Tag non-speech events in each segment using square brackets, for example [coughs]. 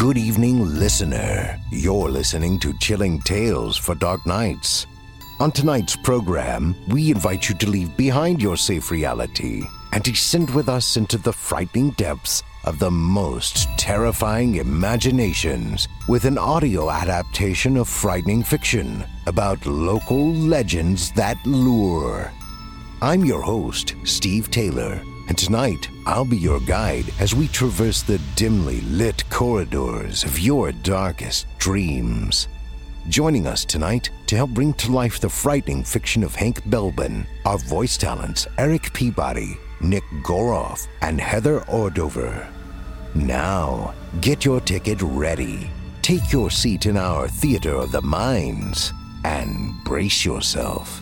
Good evening, listener. You're listening to Chilling Tales for Dark Nights. On tonight's program, we invite you to leave behind your safe reality and descend with us into the frightening depths of the most terrifying imaginations with an audio adaptation of frightening fiction about local legends that lure. I'm your host, Steve Taylor, and tonight I'll be your guide as we traverse the dimly lit corridors of your darkest dreams. Joining us tonight to help bring to life the frightening fiction of Hank Belbin are voice talents Eric Peabody, Nick Goroff, and Heather Ordover. Now, get your ticket ready. Take your seat in our Theater of the Minds and brace yourself.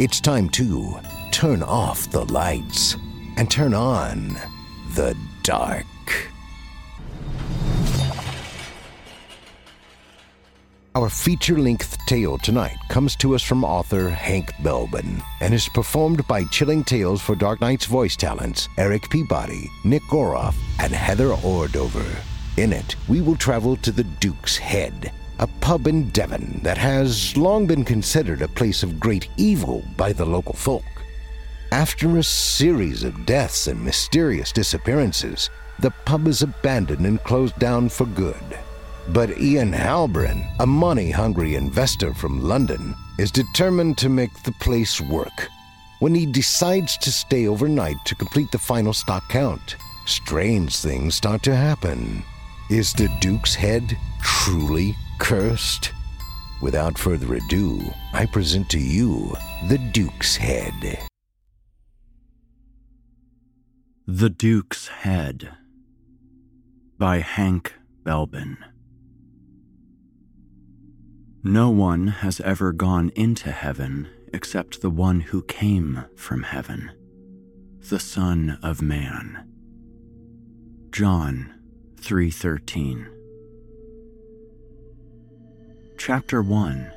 It's time to turn off the lights and turn on the dark. Our feature length tale tonight comes to us from author Hank Belbin and is performed by Chilling Tales for Dark Nights' voice talents Eric Peabody, Nick Goroff, and Heather Ordover. In it, we will travel to the Duke's Head, a pub in Devon that has long been considered a place of great evil by the local folk. After a series of deaths and mysterious disappearances, the pub is abandoned and closed down for good. But Ian Halperin, a money hungry investor from London, is determined to make the place work. When he decides to stay overnight to complete the final stock count, strange things start to happen. Is the Duke's head truly cursed? Without further ado, I present to you the Duke's Head. The Duke's Head by Hank Belbin. No one has ever gone into heaven except the one who came from heaven, the Son of Man. John 3:13. Chapter 1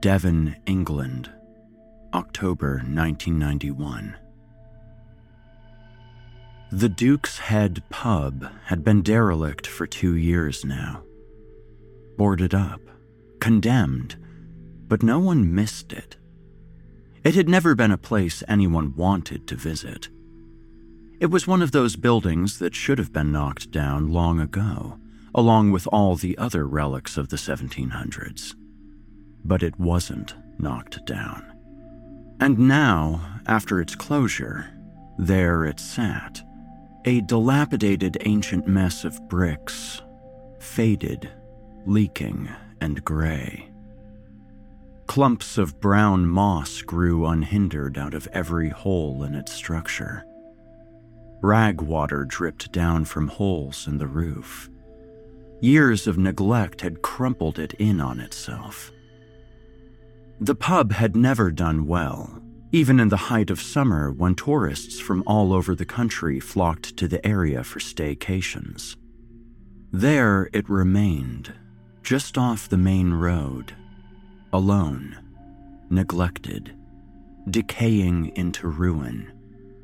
Devon, England, October 1991. The Duke's Head pub had been derelict for two years now. boarded up, condemned, but no one missed it. It had never been a place anyone wanted to visit. It was one of those buildings that should have been knocked down long ago, along with all the other relics of the 1700s. But it wasn't knocked down. And now, after its closure, there it sat, a dilapidated ancient mess of bricks, faded, leaking, and gray. Clumps of brown moss grew unhindered out of every hole in its structure. Rag water dripped down from holes in the roof. Years of neglect had crumpled it in on itself. The pub had never done well, even in the height of summer when tourists from all over the country flocked to the area for staycations. There it remained, just off the main road, alone, neglected, decaying into ruin.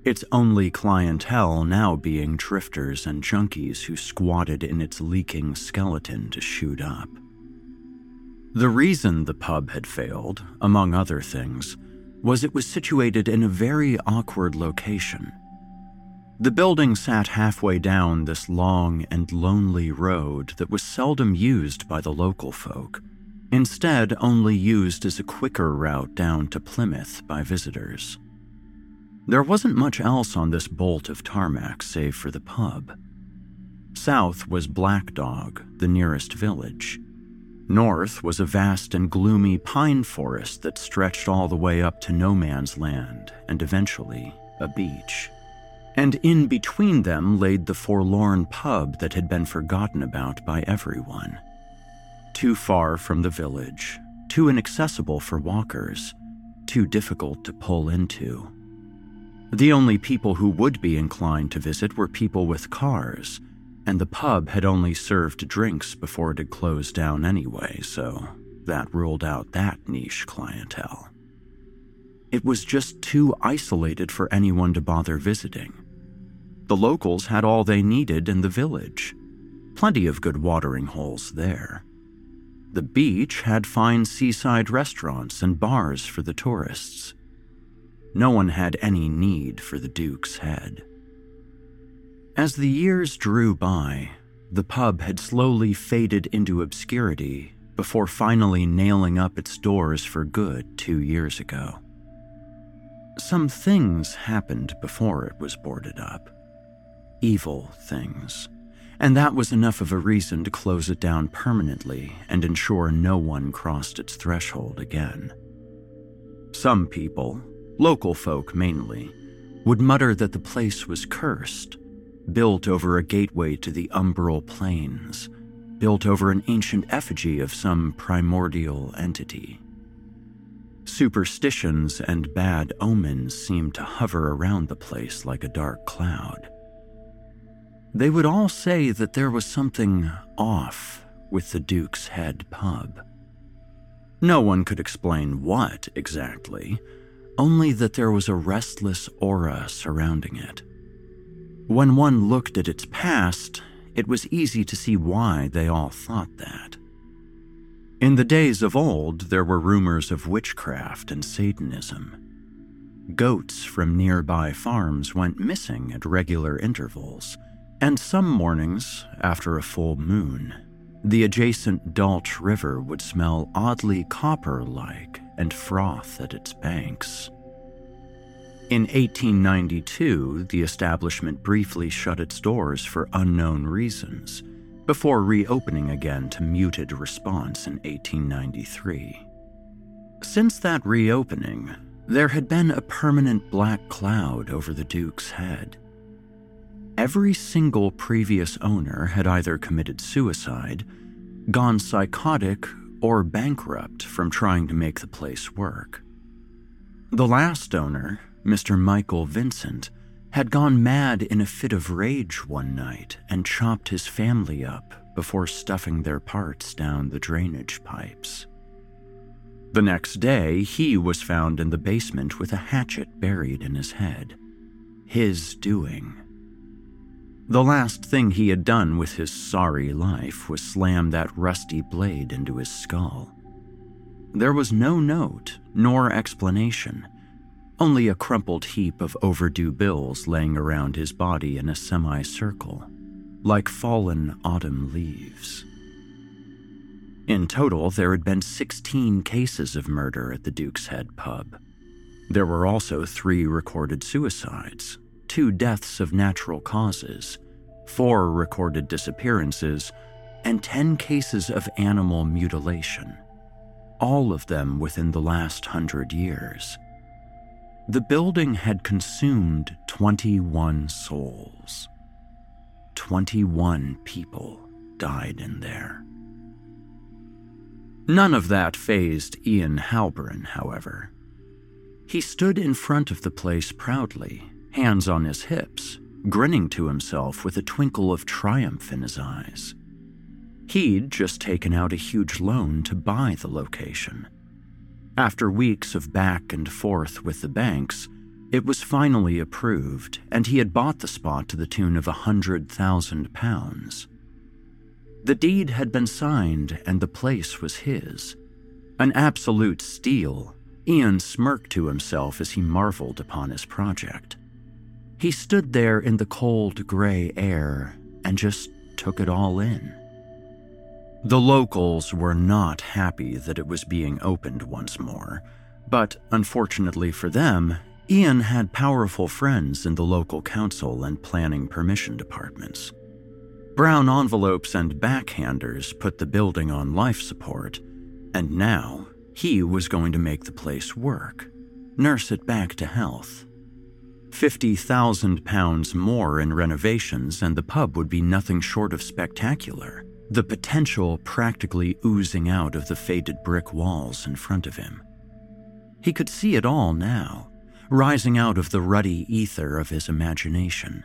Its only clientele now being drifters and junkies who squatted in its leaking skeleton to shoot up. The reason the pub had failed, among other things, was it was situated in a very awkward location. The building sat halfway down this long and lonely road that was seldom used by the local folk, instead, only used as a quicker route down to Plymouth by visitors. There wasn't much else on this bolt of tarmac save for the pub. South was Black Dog, the nearest village. North was a vast and gloomy pine forest that stretched all the way up to no man's land and eventually a beach. And in between them laid the forlorn pub that had been forgotten about by everyone. Too far from the village, too inaccessible for walkers, too difficult to pull into. The only people who would be inclined to visit were people with cars, and the pub had only served drinks before it had closed down anyway, so that ruled out that niche clientele. It was just too isolated for anyone to bother visiting. The locals had all they needed in the village. Plenty of good watering holes there. The beach had fine seaside restaurants and bars for the tourists. No one had any need for the Duke's head. As the years drew by, the pub had slowly faded into obscurity before finally nailing up its doors for good two years ago. Some things happened before it was boarded up. Evil things. And that was enough of a reason to close it down permanently and ensure no one crossed its threshold again. Some people, local folk mainly, would mutter that the place was cursed, built over a gateway to the umbral planes, built over an ancient effigy of some primordial entity. Superstitions and bad omens seemed to hover around the place like a dark cloud. They would all say that there was something off with the Duke's Head pub. No one could explain what exactly, only that there was a restless aura surrounding it. When one looked at its past, it was easy to see why they all thought that. In the days of old, there were rumors of witchcraft and Satanism. Goats from nearby farms went missing at regular intervals, and some mornings, after a full moon, the adjacent Dalch River would smell oddly copper like and froth at its banks. In 1892, the establishment briefly shut its doors for unknown reasons, before reopening again to muted response in 1893. Since that reopening, there had been a permanent black cloud over the Duke's head. Every single previous owner had either committed suicide, gone psychotic, or bankrupt from trying to make the place work. The last owner, Mr. Michael Vincent, had gone mad in a fit of rage one night and chopped his family up before stuffing their parts down the drainage pipes. The next day, he was found in the basement with a hatchet buried in his head. His doing. The last thing he had done with his sorry life was slam that rusty blade into his skull. There was no note nor explanation, only a crumpled heap of overdue bills laying around his body in a semicircle, like fallen autumn leaves. In total, there had been 16 cases of murder at the Duke's Head pub. There were also three recorded suicides, two deaths of natural causes, four recorded disappearances, and 10 cases of animal mutilation, all of them within the last hundred years. The building had consumed 21 souls. 21 people died in there. None of that fazed Ian Halperin, however. He stood in front of the place proudly, hands on his hips, grinning to himself with a twinkle of triumph in his eyes. He'd just taken out a huge loan to buy the location. After weeks of back and forth with the banks, it was finally approved, and he had bought the spot to the tune of a hundred thousand pounds. The deed had been signed, and the place was his. An absolute steal, Ian smirked to himself as he marveled upon his project. He stood there in the cold gray air and just took it all in. The locals were not happy that it was being opened once more, but unfortunately for them, Ian had powerful friends in the local council and planning permission departments. Brown envelopes and backhanders put the building on life support, and now he was going to make the place work, nurse it back to health. £50,000 more in renovations, and the pub would be nothing short of spectacular, the potential practically oozing out of the faded brick walls in front of him. He could see it all now, rising out of the ruddy ether of his imagination.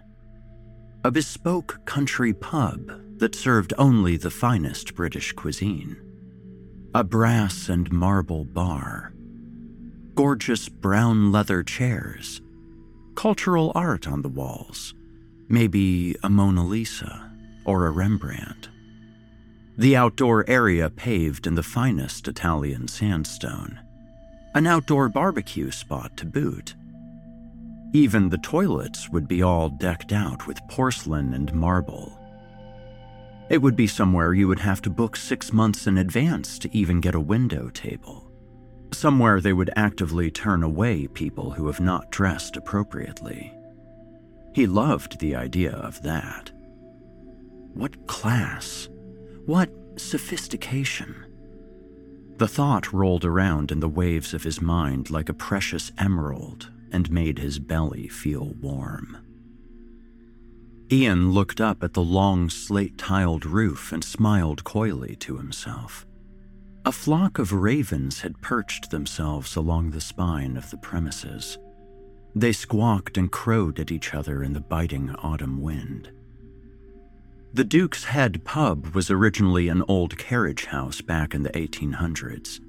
A bespoke country pub that served only the finest British cuisine. A brass and marble bar. Gorgeous brown leather chairs cultural art on the walls, maybe a Mona Lisa or a Rembrandt. The outdoor area paved in the finest Italian sandstone, an outdoor barbecue spot to boot. Even the toilets would be all decked out with porcelain and marble. It would be somewhere you would have to book six months in advance to even get a window table. Somewhere they would actively turn away people who have not dressed appropriately. He loved the idea of that. What class? What sophistication? The thought rolled around in the waves of his mind like a precious emerald and made his belly feel warm. Ian looked up at the long slate tiled roof and smiled coyly to himself. A flock of ravens had perched themselves along the spine of the premises. They squawked and crowed at each other in the biting autumn wind. The Duke's Head pub was originally an old carriage house back in the 1800s.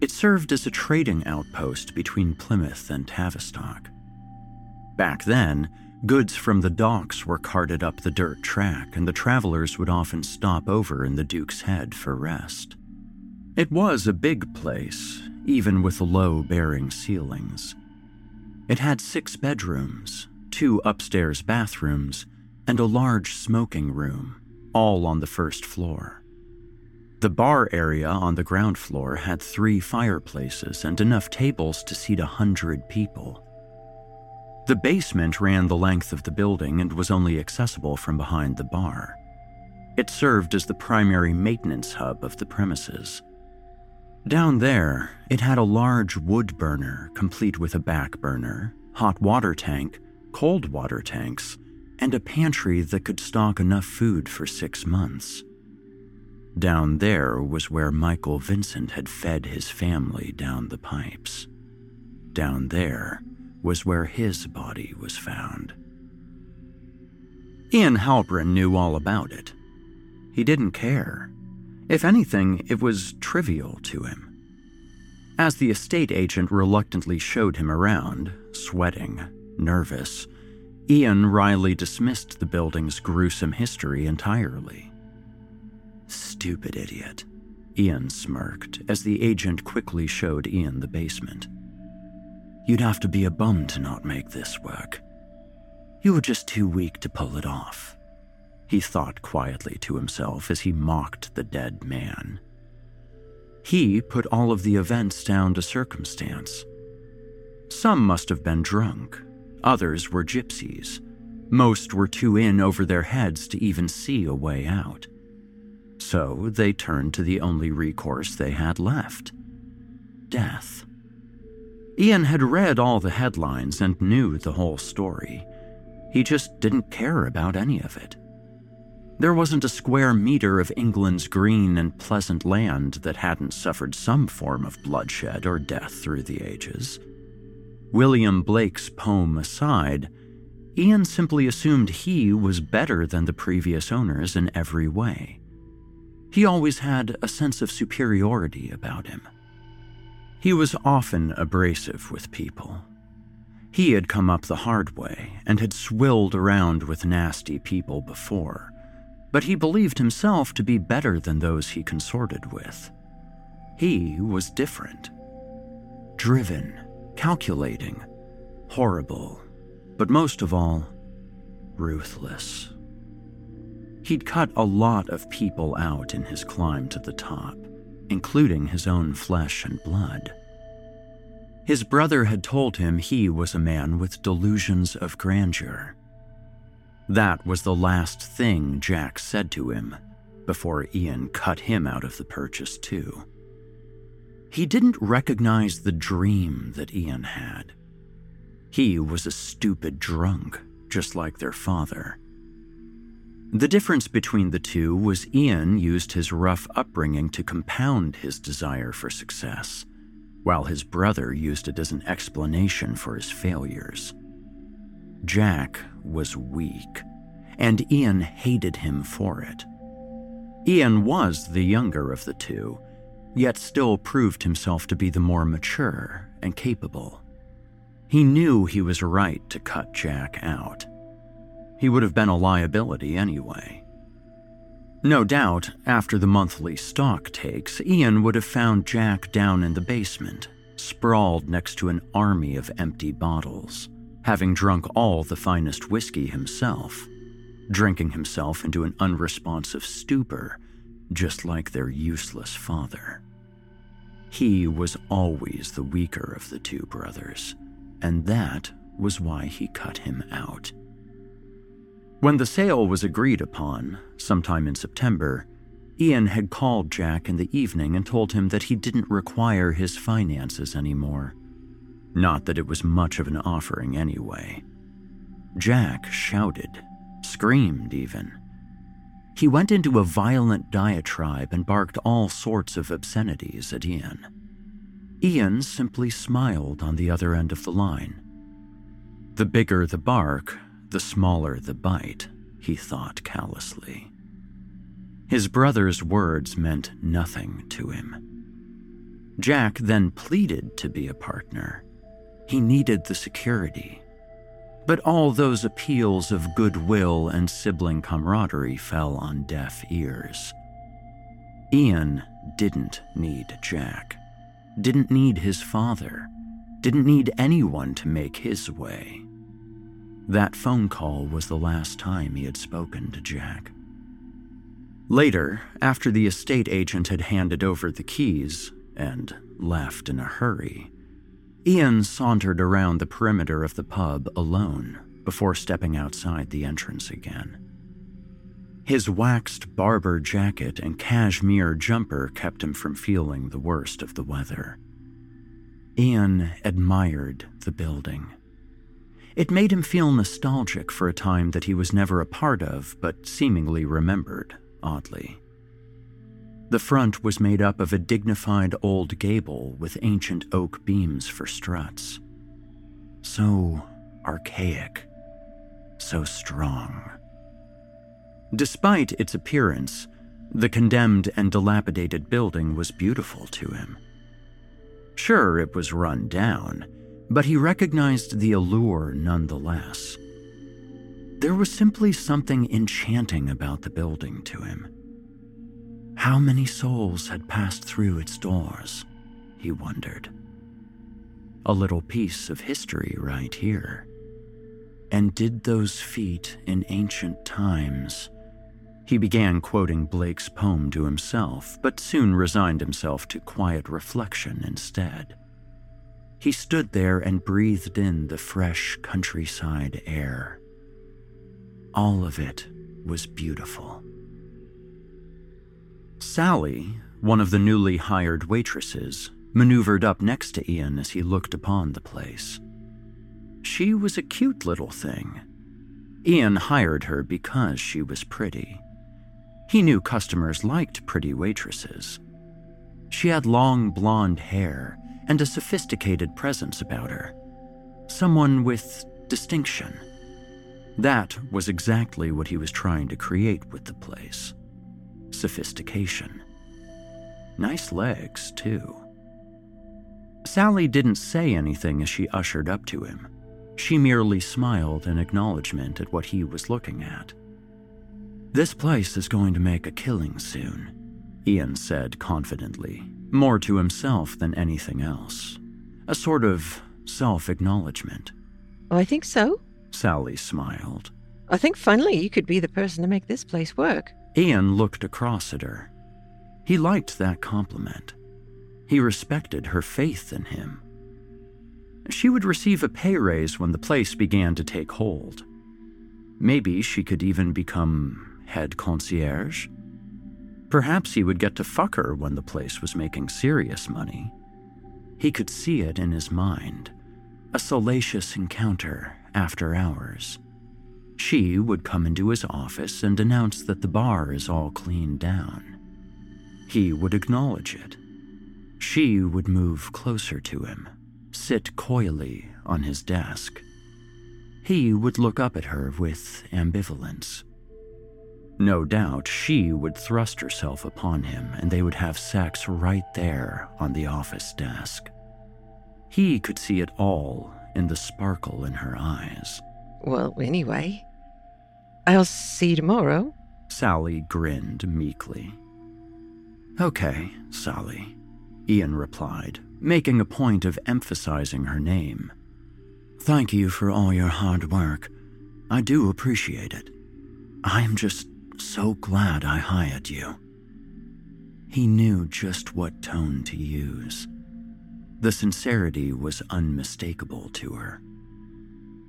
It served as a trading outpost between Plymouth and Tavistock. Back then, goods from the docks were carted up the dirt track, and the travelers would often stop over in the Duke's Head for rest. It was a big place, even with low bearing ceilings. It had six bedrooms, two upstairs bathrooms, and a large smoking room, all on the first floor. The bar area on the ground floor had three fireplaces and enough tables to seat a hundred people. The basement ran the length of the building and was only accessible from behind the bar. It served as the primary maintenance hub of the premises. Down there, it had a large wood burner complete with a back burner, hot water tank, cold water tanks, and a pantry that could stock enough food for six months. Down there was where Michael Vincent had fed his family down the pipes. Down there was where his body was found. Ian Halperin knew all about it. He didn't care. If anything, it was trivial to him. As the estate agent reluctantly showed him around, sweating, nervous, Ian Riley dismissed the building's gruesome history entirely. Stupid idiot, Ian smirked as the agent quickly showed Ian the basement. You'd have to be a bum to not make this work. You were just too weak to pull it off, he thought quietly to himself as he mocked the dead man. He put all of the events down to circumstance. Some must have been drunk, others were gypsies. Most were too in over their heads to even see a way out. So they turned to the only recourse they had left death. Ian had read all the headlines and knew the whole story. He just didn't care about any of it. There wasn't a square meter of England's green and pleasant land that hadn't suffered some form of bloodshed or death through the ages. William Blake's poem aside, Ian simply assumed he was better than the previous owners in every way. He always had a sense of superiority about him. He was often abrasive with people. He had come up the hard way and had swilled around with nasty people before, but he believed himself to be better than those he consorted with. He was different. Driven, calculating, horrible, but most of all, ruthless. He'd cut a lot of people out in his climb to the top, including his own flesh and blood. His brother had told him he was a man with delusions of grandeur. That was the last thing Jack said to him before Ian cut him out of the purchase, too. He didn't recognize the dream that Ian had. He was a stupid drunk, just like their father. The difference between the two was Ian used his rough upbringing to compound his desire for success, while his brother used it as an explanation for his failures. Jack was weak, and Ian hated him for it. Ian was the younger of the two, yet still proved himself to be the more mature and capable. He knew he was right to cut Jack out he would have been a liability anyway. No doubt, after the monthly stock takes, Ian would have found Jack down in the basement, sprawled next to an army of empty bottles, having drunk all the finest whiskey himself, drinking himself into an unresponsive stupor, just like their useless father. He was always the weaker of the two brothers, and that was why he cut him out. When the sale was agreed upon, sometime in September, Ian had called Jack in the evening and told him that he didn't require his finances anymore. Not that it was much of an offering anyway. Jack shouted, screamed even. He went into a violent diatribe and barked all sorts of obscenities at Ian. Ian simply smiled on the other end of the line. The bigger the bark, the smaller the bite, he thought callously. His brother's words meant nothing to him. Jack then pleaded to be a partner. He needed the security. But all those appeals of goodwill and sibling camaraderie fell on deaf ears. Ian didn't need Jack, didn't need his father, didn't need anyone to make his way. That phone call was the last time he had spoken to Jack. Later, after the estate agent had handed over the keys and left in a hurry, Ian sauntered around the perimeter of the pub alone before stepping outside the entrance again. His waxed Barbour jacket and cashmere jumper kept him from feeling the worst of the weather. Ian admired the building it made him feel nostalgic for a time that he was never a part of, but seemingly remembered, oddly. The front was made up of a dignified old gable with ancient oak beams for struts. So archaic, so strong. Despite its appearance, the condemned and dilapidated building was beautiful to him. Sure, it was run down, but he recognized the allure nonetheless. There was simply something enchanting about the building to him. How many souls had passed through its doors? He wondered. A little piece of history right here. And did those feet in ancient times? He began quoting Blake's poem to himself, but soon resigned himself to quiet reflection instead. He stood there and breathed in the fresh countryside air. All of it was beautiful. Sally, one of the newly hired waitresses, maneuvered up next to Ian as he looked upon the place. She was a cute little thing. Ian hired her because she was pretty. He knew customers liked pretty waitresses. She had long blonde hair and a sophisticated presence about her. Someone with distinction. That was exactly what he was trying to create with the place sophistication. Nice legs, too. Sally didn't say anything as she ushered up to him. She merely smiled in acknowledgement at what he was looking at. This place is going to make a killing soon, Ian said confidently, more to himself than anything else. A sort of self acknowledgement. Oh, I think so. Sally smiled. I think finally you could be the person to make this place work. Ian looked across at her. He liked that compliment. He respected her faith in him. She would receive a pay raise when the place began to take hold. Maybe she could even become head concierge. Perhaps he would get to fuck her when the place was making serious money. He could see it in his mind a salacious encounter after hours. She would come into his office and announce that the bar is all cleaned down. He would acknowledge it. She would move closer to him, sit coyly on his desk. He would look up at her with ambivalence. No doubt she would thrust herself upon him and they would have sex right there on the office desk. He could see it all in the sparkle in her eyes. Well, anyway, I'll see you tomorrow. Sally grinned meekly. Okay, Sally, Ian replied, making a point of emphasizing her name. Thank you for all your hard work. I do appreciate it. I'm just so glad I hired you. He knew just what tone to use. The sincerity was unmistakable to her.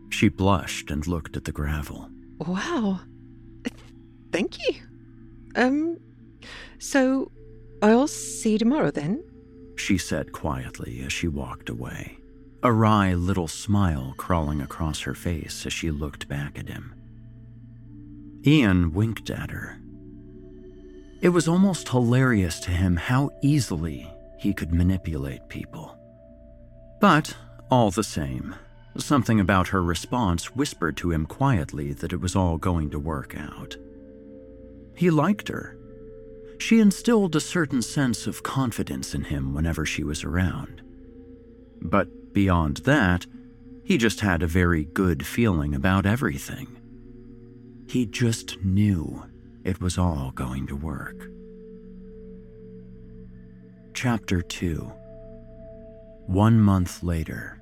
She blushed and looked at the gravel. Wow. Thank you. Um, so I'll see you tomorrow then? She said quietly as she walked away, a wry little smile crawling across her face as she looked back at him. Ian winked at her. It was almost hilarious to him how easily he could manipulate people. But, all the same, Something about her response whispered to him quietly that it was all going to work out. He liked her. She instilled a certain sense of confidence in him whenever she was around. But beyond that, he just had a very good feeling about everything. He just knew it was all going to work. Chapter 2 One month later.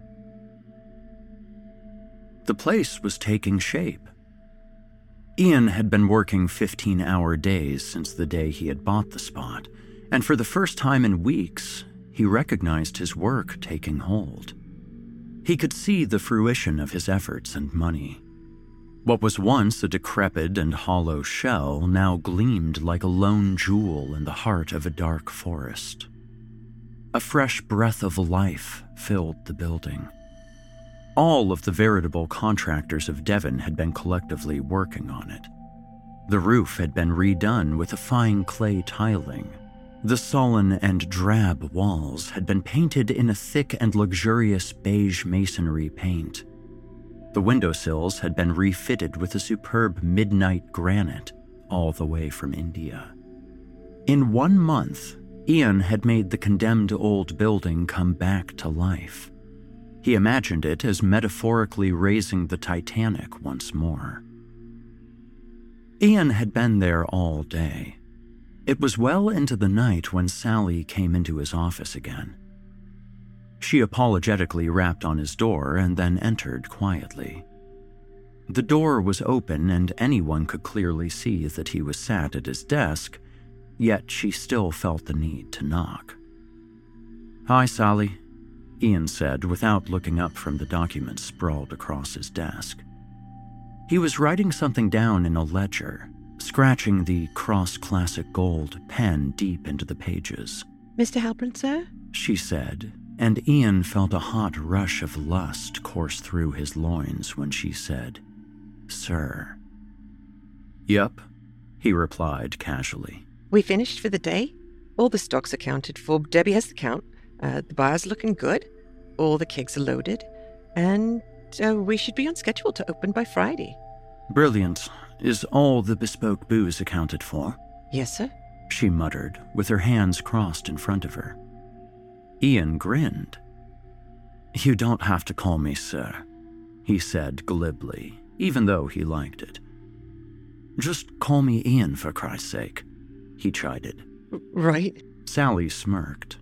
The place was taking shape. Ian had been working 15 hour days since the day he had bought the spot, and for the first time in weeks, he recognized his work taking hold. He could see the fruition of his efforts and money. What was once a decrepit and hollow shell now gleamed like a lone jewel in the heart of a dark forest. A fresh breath of life filled the building. All of the veritable contractors of Devon had been collectively working on it. The roof had been redone with a fine clay tiling. The sullen and drab walls had been painted in a thick and luxurious beige masonry paint. The windowsills had been refitted with a superb midnight granite, all the way from India. In one month, Ian had made the condemned old building come back to life. He imagined it as metaphorically raising the Titanic once more. Ian had been there all day. It was well into the night when Sally came into his office again. She apologetically rapped on his door and then entered quietly. The door was open and anyone could clearly see that he was sat at his desk, yet she still felt the need to knock. Hi, Sally, Ian said without looking up from the documents sprawled across his desk. He was writing something down in a ledger, scratching the cross classic gold pen deep into the pages. Mr. Halpern, sir? She said, and Ian felt a hot rush of lust course through his loins when she said, Sir. Yep, he replied casually. We finished for the day. All the stock's accounted for. Debbie has the count. Uh, the bar's looking good. All the kegs are loaded. And uh, we should be on schedule to open by Friday. Brilliant. Is all the bespoke booze accounted for? Yes, sir. She muttered, with her hands crossed in front of her. Ian grinned. You don't have to call me sir, he said glibly, even though he liked it. Just call me Ian for Christ's sake, he chided. Right. Sally smirked.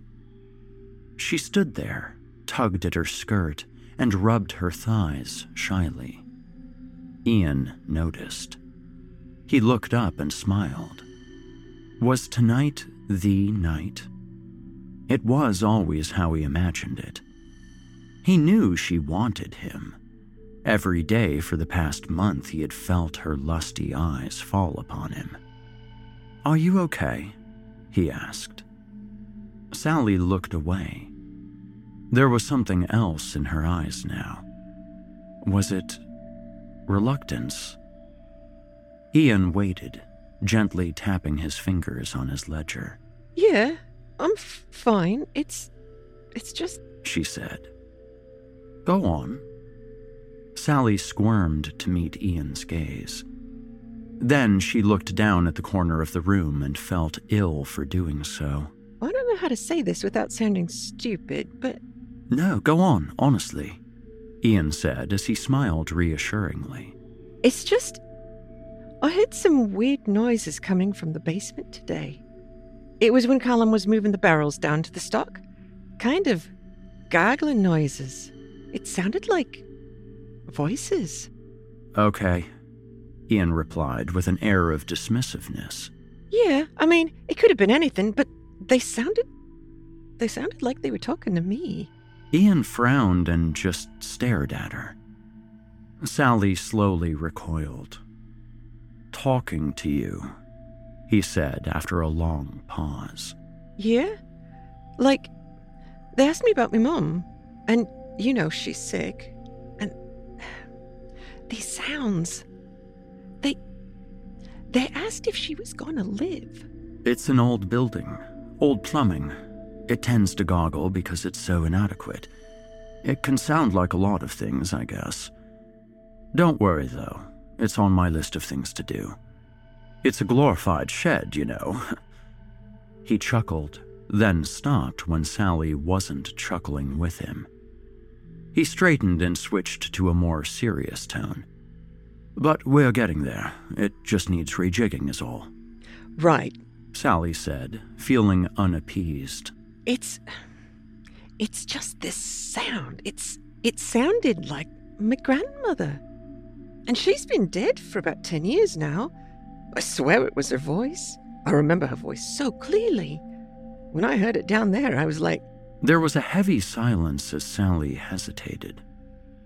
She stood there, tugged at her skirt, and rubbed her thighs shyly. Ian noticed. He looked up and smiled. Was tonight the night? It was always how he imagined it. He knew she wanted him. Every day for the past month, he had felt her lusty eyes fall upon him. Are you okay? he asked. Sally looked away. There was something else in her eyes now. Was it reluctance? Ian waited, gently tapping his fingers on his ledger. Yeah, I'm fine. It's. It's just. She said. Go on. Sally squirmed to meet Ian's gaze. Then she looked down at the corner of the room and felt ill for doing so. I don't know how to say this without sounding stupid, but. No, go on, honestly, Ian said as he smiled reassuringly. It's just. I heard some weird noises coming from the basement today. It was when Callum was moving the barrels down to the stock. Kind of gargling noises. It sounded like voices. Okay, Ian replied with an air of dismissiveness. Yeah, I mean, it could have been anything, but they sounded. They sounded like they were talking to me. Ian frowned and just stared at her. Sally slowly recoiled. Talking to you, he said after a long pause. Yeah? Like, they asked me about my mum, and you know she's sick. And [sighs] these sounds. They. They asked if she was gonna live. It's an old building, old plumbing. It tends to goggle because it's so inadequate. It can sound like a lot of things, I guess. Don't worry, though. It's on my list of things to do. It's a glorified shed, you know. [laughs] he chuckled, then stopped when Sally wasn't chuckling with him. He straightened and switched to a more serious tone. But we're getting there. It just needs rejigging, is all. Right. Sally said, feeling unappeased. It's. It's just this sound. It's. It sounded like my grandmother. And she's been dead for about 10 years now. I swear it was her voice. I remember her voice so clearly. When I heard it down there, I was like. There was a heavy silence as Sally hesitated.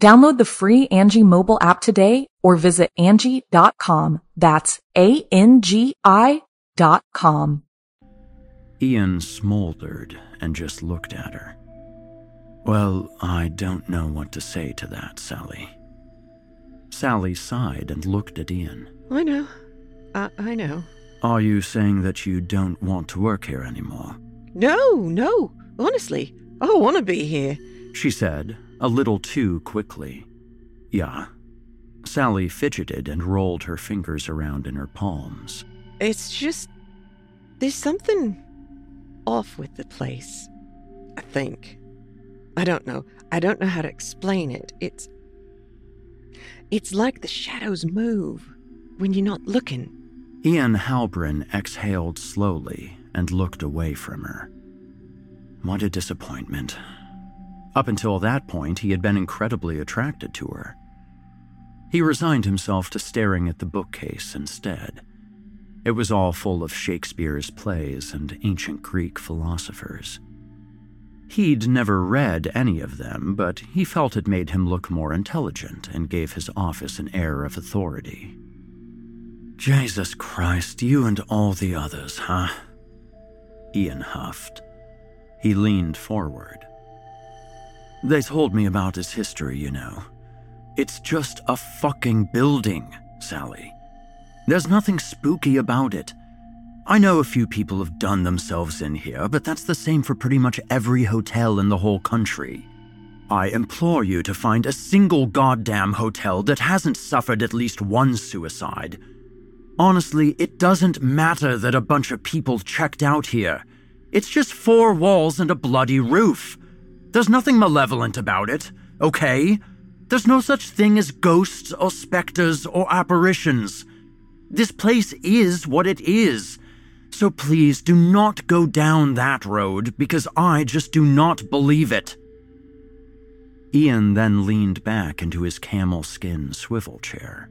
Download the free Angie mobile app today or visit Angie.com. That's A-N-G-I dot com. Ian smoldered and just looked at her. Well, I don't know what to say to that, Sally. Sally sighed and looked at Ian. I know. I, I know. Are you saying that you don't want to work here anymore? No, no. Honestly, I want to be here. She said, a little too quickly. Yeah. Sally fidgeted and rolled her fingers around in her palms. It's just. There's something off with the place. I think. I don't know. I don't know how to explain it. It's. It's like the shadows move when you're not looking. Ian Halperin exhaled slowly and looked away from her. What a disappointment. Up until that point, he had been incredibly attracted to her. He resigned himself to staring at the bookcase instead. It was all full of Shakespeare's plays and ancient Greek philosophers. He'd never read any of them, but he felt it made him look more intelligent and gave his office an air of authority. Jesus Christ, you and all the others, huh? Ian huffed. He leaned forward. They told me about his history, you know. It's just a fucking building, Sally. There's nothing spooky about it. I know a few people have done themselves in here, but that's the same for pretty much every hotel in the whole country. I implore you to find a single goddamn hotel that hasn't suffered at least one suicide. Honestly, it doesn't matter that a bunch of people checked out here. It's just four walls and a bloody roof. There's nothing malevolent about it, okay? There's no such thing as ghosts or specters or apparitions. This place is what it is. So please do not go down that road because I just do not believe it. Ian then leaned back into his camel skin swivel chair.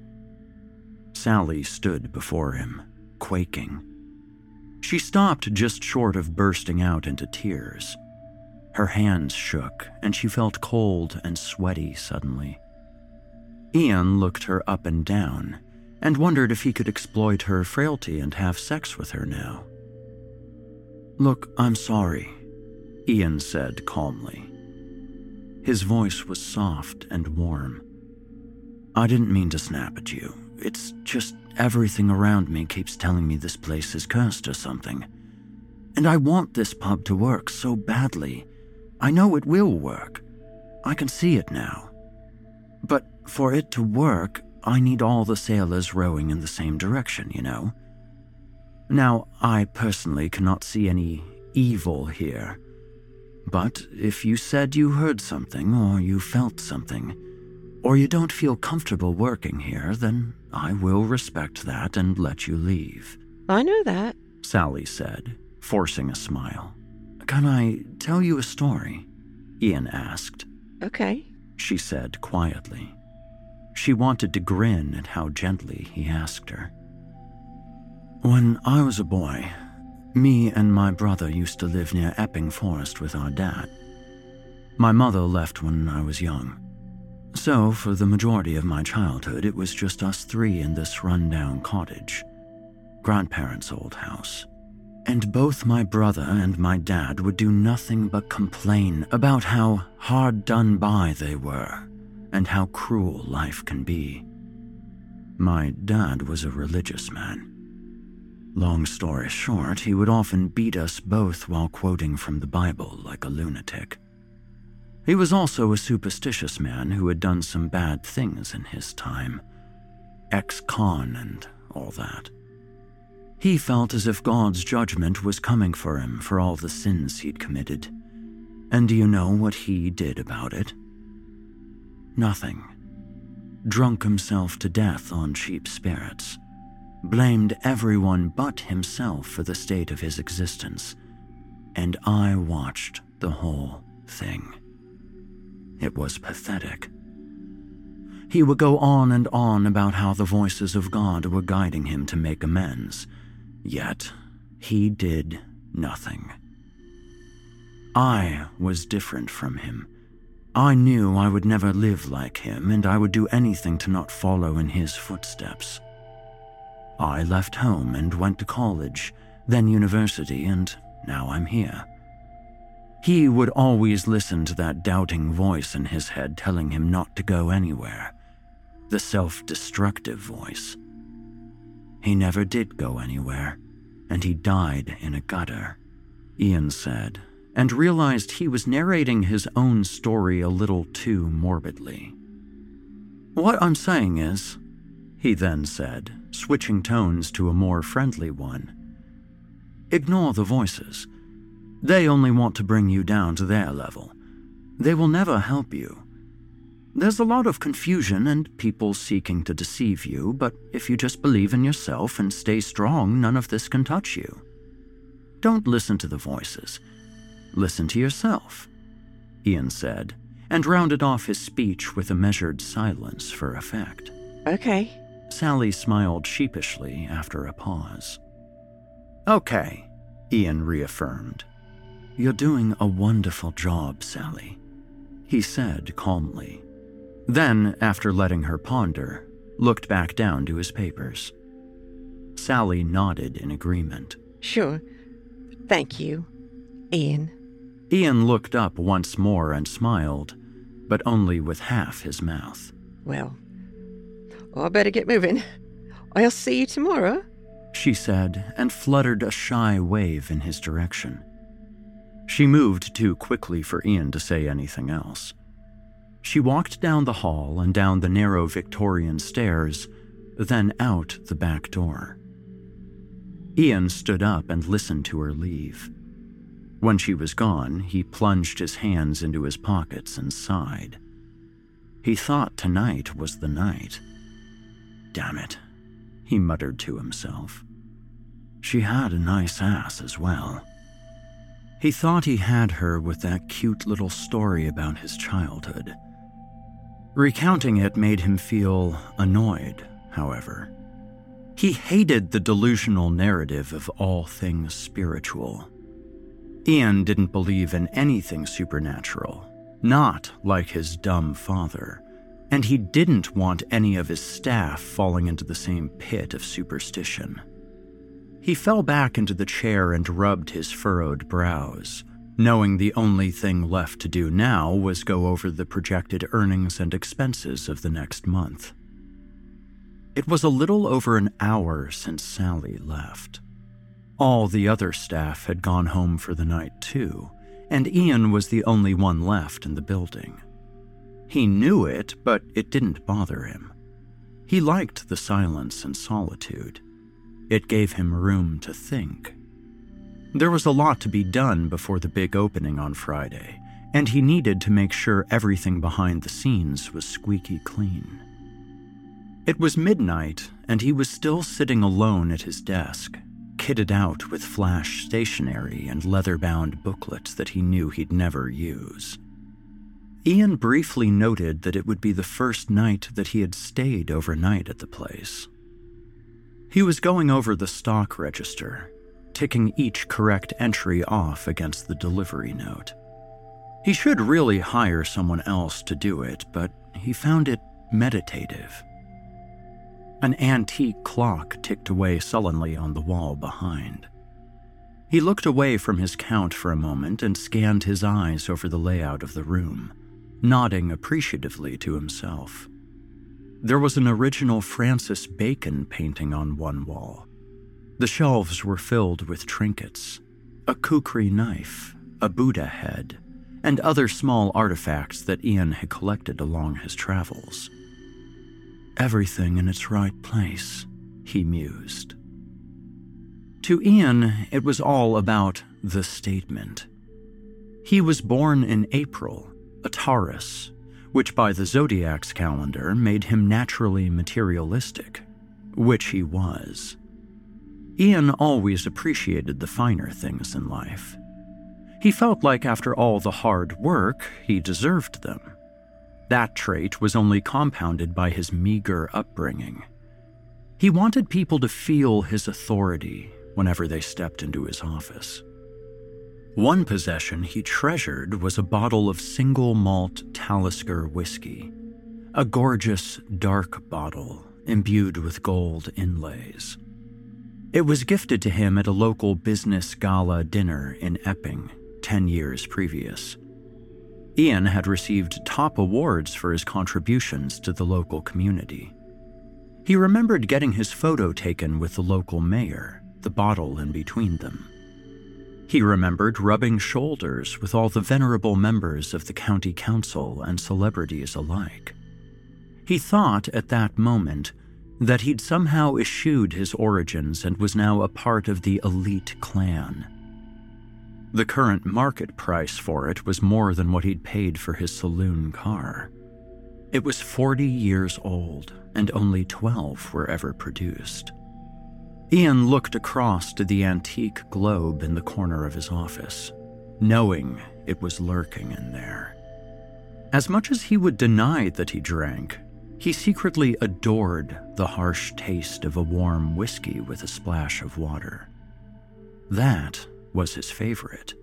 Sally stood before him, quaking. She stopped just short of bursting out into tears. Her hands shook, and she felt cold and sweaty suddenly. Ian looked her up and down and wondered if he could exploit her frailty and have sex with her now. Look, I'm sorry, Ian said calmly. His voice was soft and warm. I didn't mean to snap at you. It's just everything around me keeps telling me this place is cursed or something. And I want this pub to work so badly. I know it will work. I can see it now. But for it to work, I need all the sailors rowing in the same direction, you know? Now, I personally cannot see any evil here. But if you said you heard something or you felt something, or you don't feel comfortable working here, then I will respect that and let you leave. I know that, Sally said, forcing a smile. Can I tell you a story? Ian asked. Okay. She said quietly. She wanted to grin at how gently he asked her. When I was a boy, me and my brother used to live near Epping Forest with our dad. My mother left when I was young. So, for the majority of my childhood, it was just us three in this rundown cottage. Grandparents' old house. And both my brother and my dad would do nothing but complain about how hard done by they were and how cruel life can be. My dad was a religious man. Long story short, he would often beat us both while quoting from the Bible like a lunatic. He was also a superstitious man who had done some bad things in his time ex con and all that. He felt as if God's judgment was coming for him for all the sins he'd committed. And do you know what he did about it? Nothing. Drunk himself to death on cheap spirits. Blamed everyone but himself for the state of his existence. And I watched the whole thing. It was pathetic. He would go on and on about how the voices of God were guiding him to make amends, yet he did nothing. I was different from him. I knew I would never live like him, and I would do anything to not follow in his footsteps. I left home and went to college, then university, and now I'm here. He would always listen to that doubting voice in his head telling him not to go anywhere the self destructive voice. He never did go anywhere, and he died in a gutter, Ian said, and realized he was narrating his own story a little too morbidly. What I'm saying is, he then said, switching tones to a more friendly one, ignore the voices. They only want to bring you down to their level. They will never help you. There's a lot of confusion and people seeking to deceive you, but if you just believe in yourself and stay strong, none of this can touch you. Don't listen to the voices. Listen to yourself, Ian said, and rounded off his speech with a measured silence for effect. Okay. Sally smiled sheepishly after a pause. Okay, Ian reaffirmed. You're doing a wonderful job, Sally, he said calmly. Then, after letting her ponder, looked back down to his papers. Sally nodded in agreement. Sure. Thank you, Ian. Ian looked up once more and smiled, but only with half his mouth. Well, I better get moving. I'll see you tomorrow, she said, and fluttered a shy wave in his direction. She moved too quickly for Ian to say anything else. She walked down the hall and down the narrow Victorian stairs, then out the back door. Ian stood up and listened to her leave. When she was gone, he plunged his hands into his pockets and sighed. He thought tonight was the night. Damn it, he muttered to himself. She had a nice ass as well. He thought he had her with that cute little story about his childhood. Recounting it made him feel annoyed, however. He hated the delusional narrative of all things spiritual. Ian didn't believe in anything supernatural, not like his dumb father, and he didn't want any of his staff falling into the same pit of superstition. He fell back into the chair and rubbed his furrowed brows, knowing the only thing left to do now was go over the projected earnings and expenses of the next month. It was a little over an hour since Sally left. All the other staff had gone home for the night, too, and Ian was the only one left in the building. He knew it, but it didn't bother him. He liked the silence and solitude. It gave him room to think. There was a lot to be done before the big opening on Friday, and he needed to make sure everything behind the scenes was squeaky clean. It was midnight, and he was still sitting alone at his desk, kitted out with flash stationery and leather bound booklets that he knew he'd never use. Ian briefly noted that it would be the first night that he had stayed overnight at the place. He was going over the stock register ticking each correct entry off against the delivery note. He should really hire someone else to do it, but he found it meditative. An antique clock ticked away sullenly on the wall behind. He looked away from his count for a moment and scanned his eyes over the layout of the room, nodding appreciatively to himself. There was an original Francis Bacon painting on one wall, the shelves were filled with trinkets a kukri knife, a Buddha head, and other small artifacts that Ian had collected along his travels. Everything in its right place, he mused. To Ian, it was all about the statement. He was born in April, a Taurus, which by the zodiac's calendar made him naturally materialistic, which he was. Ian always appreciated the finer things in life. He felt like after all the hard work, he deserved them. That trait was only compounded by his meager upbringing. He wanted people to feel his authority whenever they stepped into his office. One possession he treasured was a bottle of single malt Talisker whiskey, a gorgeous, dark bottle imbued with gold inlays. It was gifted to him at a local business gala dinner in Epping 10 years previous. Ian had received top awards for his contributions to the local community. He remembered getting his photo taken with the local mayor, the bottle in between them. He remembered rubbing shoulders with all the venerable members of the county council and celebrities alike. He thought at that moment that he'd somehow eschewed his origins and was now a part of the elite clan. The current market price for it was more than what he'd paid for his saloon car. It was 40 years old, and only 12 were ever produced. Ian looked across to the antique globe in the corner of his office, knowing it was lurking in there. As much as he would deny that he drank, he secretly adored the harsh taste of a warm whiskey with a splash of water. That was his favorite,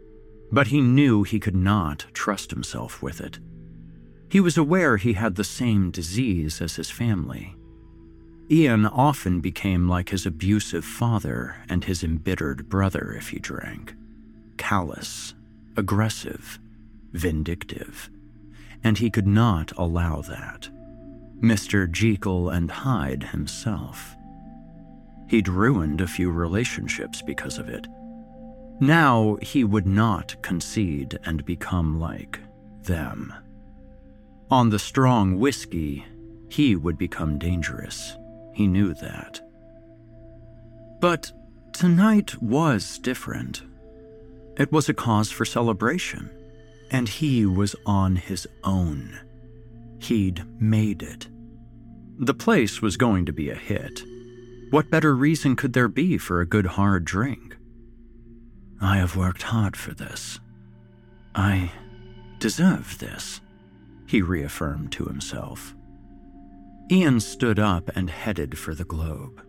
but he knew he could not trust himself with it. He was aware he had the same disease as his family Ian often became like his abusive father and his embittered brother if he drank callous, aggressive, vindictive. And he could not allow that. Mr. Jekyll and Hyde himself. He'd ruined a few relationships because of it. Now he would not concede and become like them. On the strong whiskey, he would become dangerous. He knew that. But tonight was different. It was a cause for celebration, and he was on his own. He'd made it. The place was going to be a hit. What better reason could there be for a good hard drink? I have worked hard for this. I deserve this, he reaffirmed to himself. Ian stood up and headed for the globe.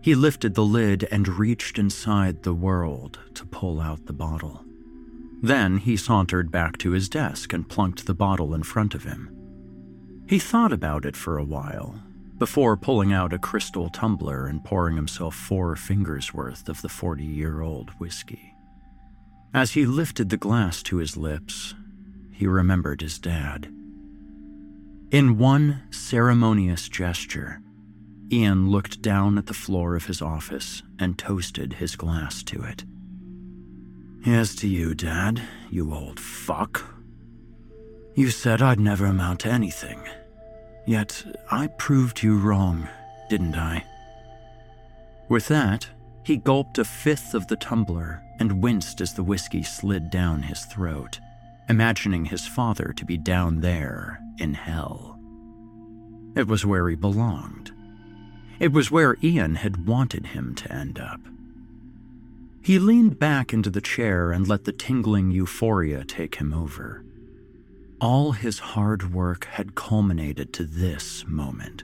He lifted the lid and reached inside the world to pull out the bottle. Then he sauntered back to his desk and plunked the bottle in front of him. He thought about it for a while before pulling out a crystal tumbler and pouring himself four fingers worth of the 40 year old whiskey. As he lifted the glass to his lips, he remembered his dad. In one ceremonious gesture, Ian looked down at the floor of his office and toasted his glass to it. Here's to you, Dad, you old fuck. You said I'd never amount to anything. Yet I proved you wrong, didn't I? With that, he gulped a fifth of the tumbler and winced as the whiskey slid down his throat, imagining his father to be down there in hell. It was where he belonged. It was where Ian had wanted him to end up. He leaned back into the chair and let the tingling euphoria take him over. All his hard work had culminated to this moment.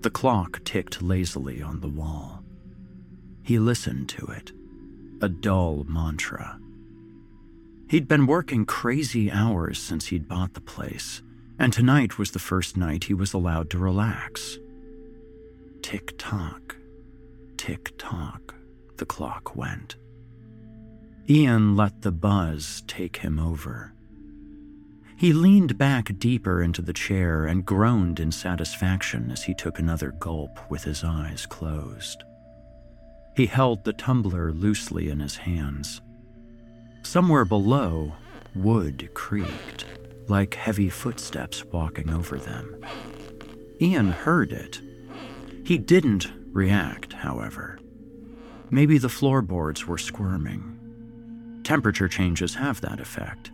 The clock ticked lazily on the wall. He listened to it, a dull mantra. He'd been working crazy hours since he'd bought the place, and tonight was the first night he was allowed to relax. Tick tock, tick tock, the clock went. Ian let the buzz take him over. He leaned back deeper into the chair and groaned in satisfaction as he took another gulp with his eyes closed. He held the tumbler loosely in his hands. Somewhere below, wood creaked like heavy footsteps walking over them. Ian heard it. He didn't react, however. Maybe the floorboards were squirming. Temperature changes have that effect.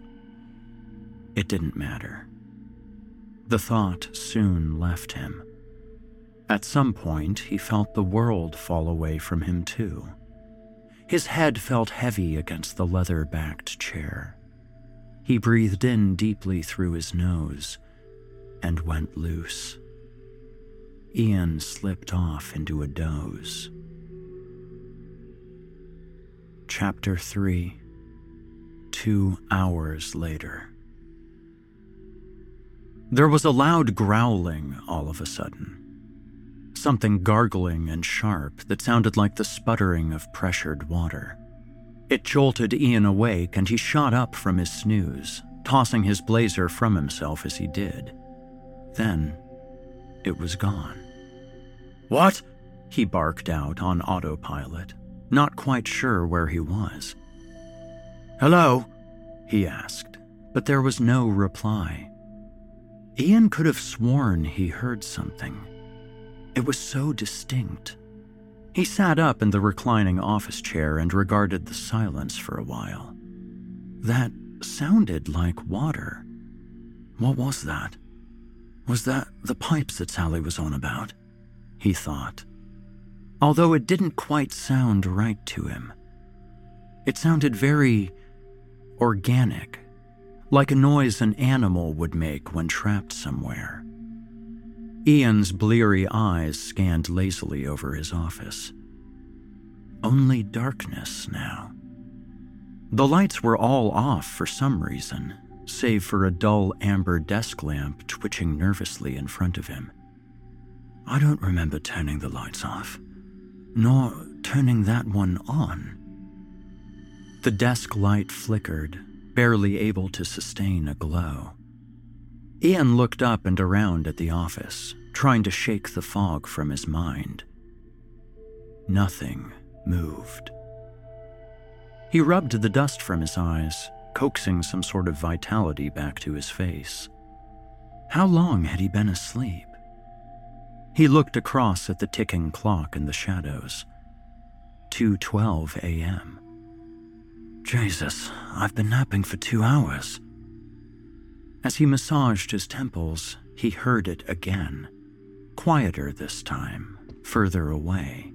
It didn't matter. The thought soon left him. At some point, he felt the world fall away from him, too. His head felt heavy against the leather backed chair. He breathed in deeply through his nose and went loose. Ian slipped off into a doze. Chapter 3 Two hours later. There was a loud growling all of a sudden. Something gargling and sharp that sounded like the sputtering of pressured water. It jolted Ian awake and he shot up from his snooze, tossing his blazer from himself as he did. Then, it was gone. What? He barked out on autopilot, not quite sure where he was. Hello? He asked, but there was no reply. Ian could have sworn he heard something. It was so distinct. He sat up in the reclining office chair and regarded the silence for a while. That sounded like water. What was that? Was that the pipes that Sally was on about? He thought. Although it didn't quite sound right to him. It sounded very organic, like a noise an animal would make when trapped somewhere. Ian's bleary eyes scanned lazily over his office. Only darkness now. The lights were all off for some reason, save for a dull amber desk lamp twitching nervously in front of him. I don't remember turning the lights off, nor turning that one on. The desk light flickered, barely able to sustain a glow. Ian looked up and around at the office, trying to shake the fog from his mind. Nothing moved. He rubbed the dust from his eyes, coaxing some sort of vitality back to his face. How long had he been asleep? He looked across at the ticking clock in the shadows. 2:12 a.m. Jesus, I've been napping for 2 hours. As he massaged his temples, he heard it again. Quieter this time, further away.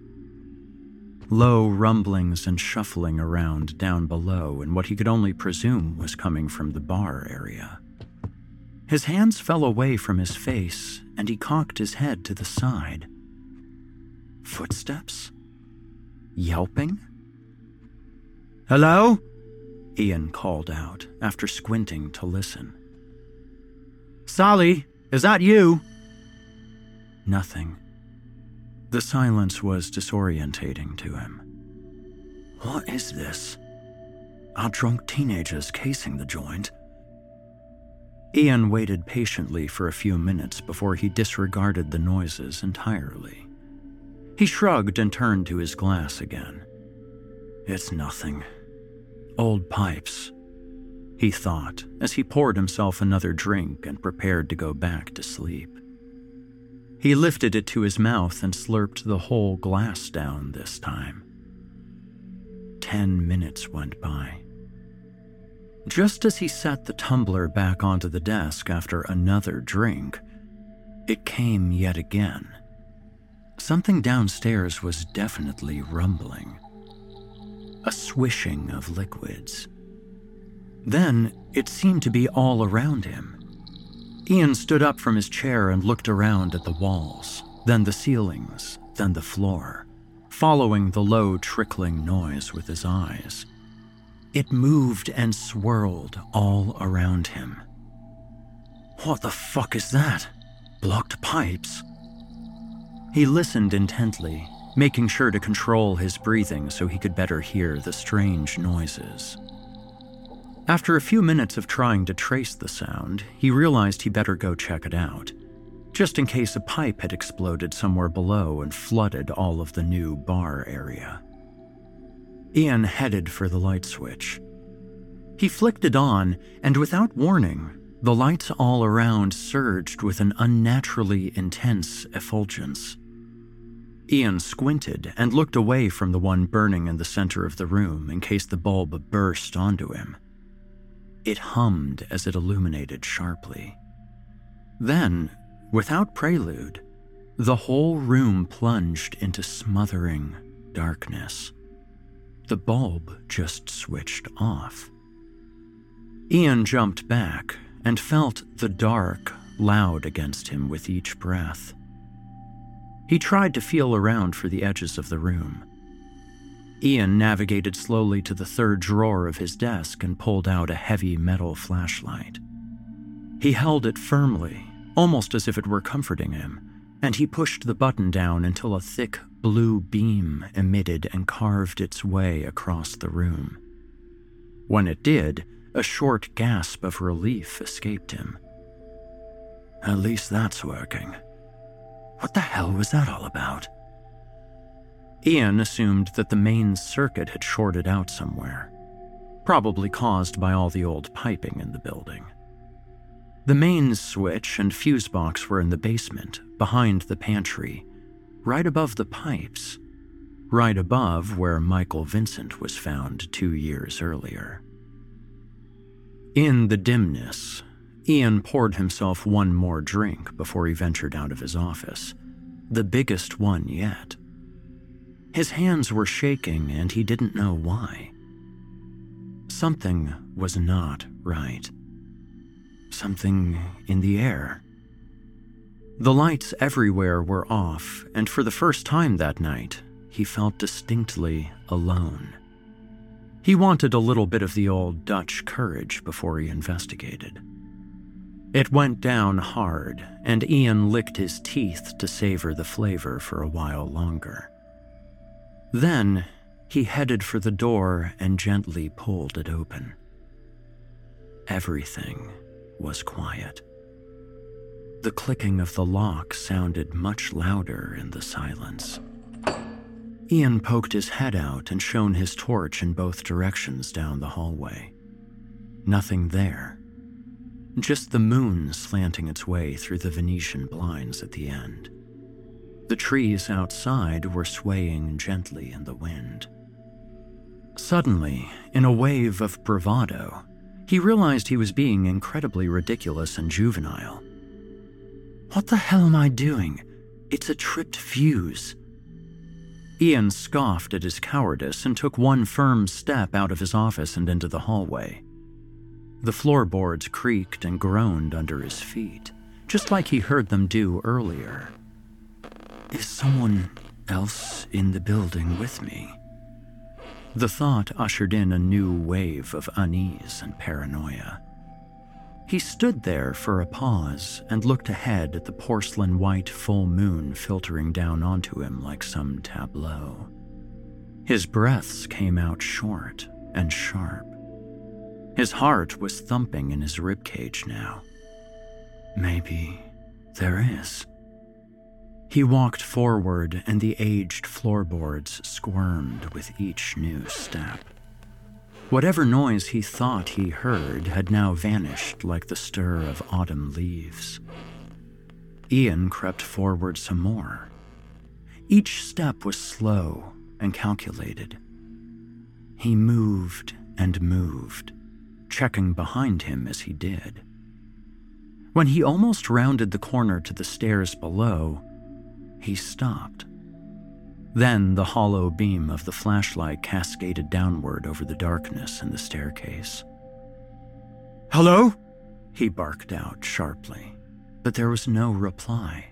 Low rumblings and shuffling around down below in what he could only presume was coming from the bar area. His hands fell away from his face and he cocked his head to the side. Footsteps? Yelping? Hello? Ian called out after squinting to listen. Sally, is that you? Nothing. The silence was disorientating to him. What is this? Are drunk teenagers casing the joint? Ian waited patiently for a few minutes before he disregarded the noises entirely. He shrugged and turned to his glass again. It's nothing. Old pipes, he thought as he poured himself another drink and prepared to go back to sleep. He lifted it to his mouth and slurped the whole glass down this time. Ten minutes went by. Just as he set the tumbler back onto the desk after another drink, it came yet again. Something downstairs was definitely rumbling. A swishing of liquids. Then it seemed to be all around him Ian stood up from his chair and looked around at the walls, then the ceilings, then the floor, following the low trickling noise with his eyes. It moved and swirled all around him. What the fuck is that? Blocked pipes? He listened intently, making sure to control his breathing so he could better hear the strange noises. After a few minutes of trying to trace the sound, he realized he better go check it out, just in case a pipe had exploded somewhere below and flooded all of the new bar area. Ian headed for the light switch. He flicked it on, and without warning, the lights all around surged with an unnaturally intense effulgence. Ian squinted and looked away from the one burning in the center of the room in case the bulb burst onto him. It hummed as it illuminated sharply. Then, without prelude, the whole room plunged into smothering darkness. The bulb just switched off. Ian jumped back and felt the dark loud against him with each breath. He tried to feel around for the edges of the room. Ian navigated slowly to the third drawer of his desk and pulled out a heavy metal flashlight. He held it firmly, almost as if it were comforting him, and he pushed the button down until a thick blue beam emitted and carved its way across the room. When it did, a short gasp of relief escaped him. At least that's working. What the hell was that all about? Ian assumed that the main circuit had shorted out somewhere, probably caused by all the old piping in the building. The mains switch and fuse box were in the basement, behind the pantry, right above the pipes, right above where Michael Vincent was found two years earlier. In the dimness, Ian poured himself one more drink before he ventured out of his office, the biggest one yet. His hands were shaking and he didn't know why. Something was not right. Something in the air. The lights everywhere were off, and for the first time that night, he felt distinctly alone. He wanted a little bit of the old Dutch courage before he investigated. It went down hard, and Ian licked his teeth to savor the flavor for a while longer. Then he headed for the door and gently pulled it open. Everything was quiet. The clicking of the lock sounded much louder in the silence. Ian poked his head out and shone his torch in both directions down the hallway. Nothing there just the moon slanting its way through the Venetian blinds at the end. The trees outside were swaying gently in the wind. Suddenly, in a wave of bravado, he realized he was being incredibly ridiculous and juvenile. What the hell am I doing? It's a tripped fuse. Ian scoffed at his cowardice and took one firm step out of his office and into the hallway. The floorboards creaked and groaned under his feet, just like he heard them do earlier. Is someone else in the building with me? The thought ushered in a new wave of unease and paranoia. He stood there for a pause and looked ahead at the porcelain white full moon filtering down onto him like some tableau. His breaths came out short and sharp. His heart was thumping in his ribcage now. Maybe there is. He walked forward, and the aged floorboards squirmed with each new step. Whatever noise he thought he heard had now vanished like the stir of autumn leaves. Ian crept forward some more. Each step was slow and calculated. He moved and moved, checking behind him as he did. When he almost rounded the corner to the stairs below, he stopped. Then the hollow beam of the flashlight cascaded downward over the darkness in the staircase. Hello? He barked out sharply, but there was no reply.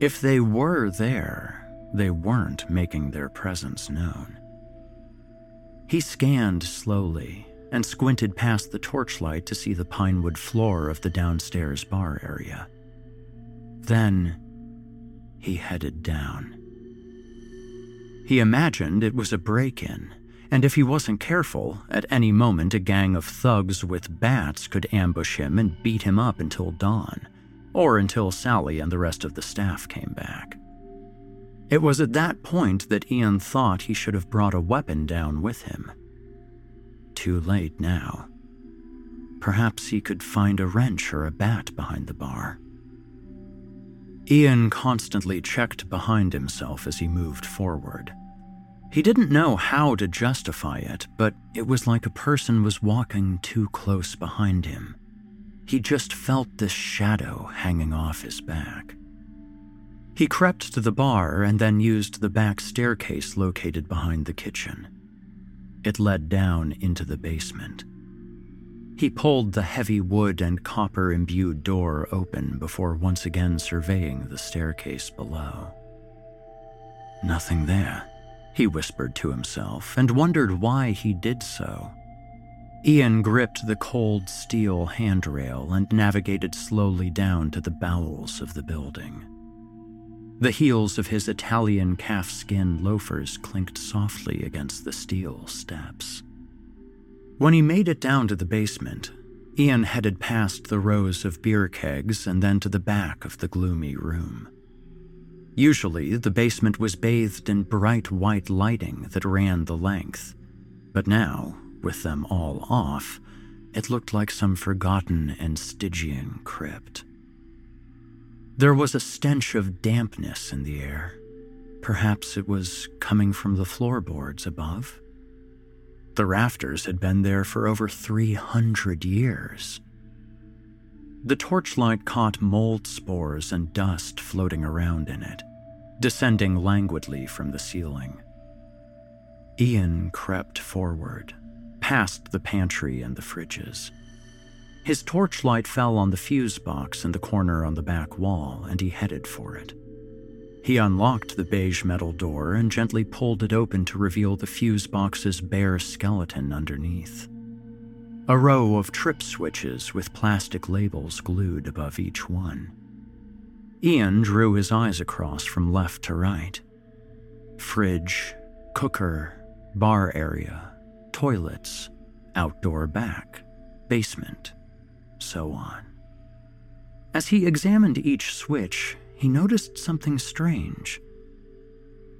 If they were there, they weren't making their presence known. He scanned slowly and squinted past the torchlight to see the pinewood floor of the downstairs bar area. Then he headed down. He imagined it was a break in, and if he wasn't careful, at any moment a gang of thugs with bats could ambush him and beat him up until dawn, or until Sally and the rest of the staff came back. It was at that point that Ian thought he should have brought a weapon down with him too late now. Perhaps he could find a wrench or a bat behind the bar. Ian constantly checked behind himself as he moved forward. He didn't know how to justify it, but it was like a person was walking too close behind him. He just felt this shadow hanging off his back. He crept to the bar and then used the back staircase located behind the kitchen. It led down into the basement. He pulled the heavy wood and copper imbued door open before once again surveying the staircase below. Nothing there, he whispered to himself and wondered why he did so. Ian gripped the cold steel handrail and navigated slowly down to the bowels of the building. The heels of his Italian calfskin loafers clinked softly against the steel steps. When he made it down to the basement, Ian headed past the rows of beer kegs and then to the back of the gloomy room. Usually, the basement was bathed in bright white lighting that ran the length, but now, with them all off, it looked like some forgotten and Stygian crypt. There was a stench of dampness in the air. Perhaps it was coming from the floorboards above. The rafters had been there for over 300 years. The torchlight caught mold spores and dust floating around in it, descending languidly from the ceiling. Ian crept forward, past the pantry and the fridges. His torchlight fell on the fuse box in the corner on the back wall, and he headed for it. He unlocked the beige metal door and gently pulled it open to reveal the fuse box's bare skeleton underneath. A row of trip switches with plastic labels glued above each one. Ian drew his eyes across from left to right. Fridge, cooker, bar area, toilets, outdoor back, basement, so on. As he examined each switch, he noticed something strange.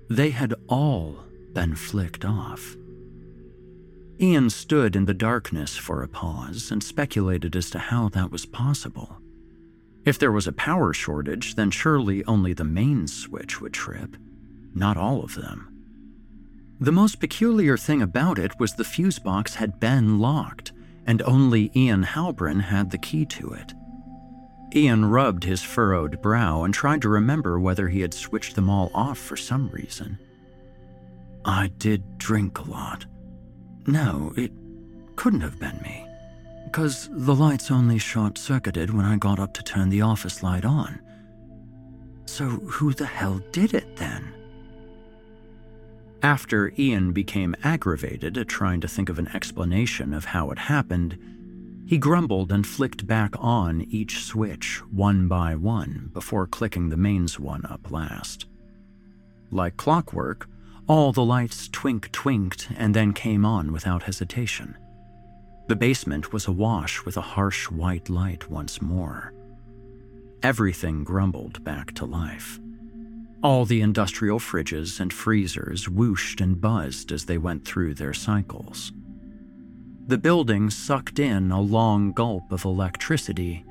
They had all been flicked off. Ian stood in the darkness for a pause and speculated as to how that was possible. If there was a power shortage, then surely only the main switch would trip, not all of them. The most peculiar thing about it was the fuse box had been locked, and only Ian Halperin had the key to it. Ian rubbed his furrowed brow and tried to remember whether he had switched them all off for some reason. I did drink a lot. No, it couldn't have been me. Because the lights only short circuited when I got up to turn the office light on. So who the hell did it then? After Ian became aggravated at trying to think of an explanation of how it happened, he grumbled and flicked back on each switch one by one before clicking the mains one up last. Like clockwork, all the lights twink twinked and then came on without hesitation. The basement was awash with a harsh white light once more. Everything grumbled back to life. All the industrial fridges and freezers whooshed and buzzed as they went through their cycles. The building sucked in a long gulp of electricity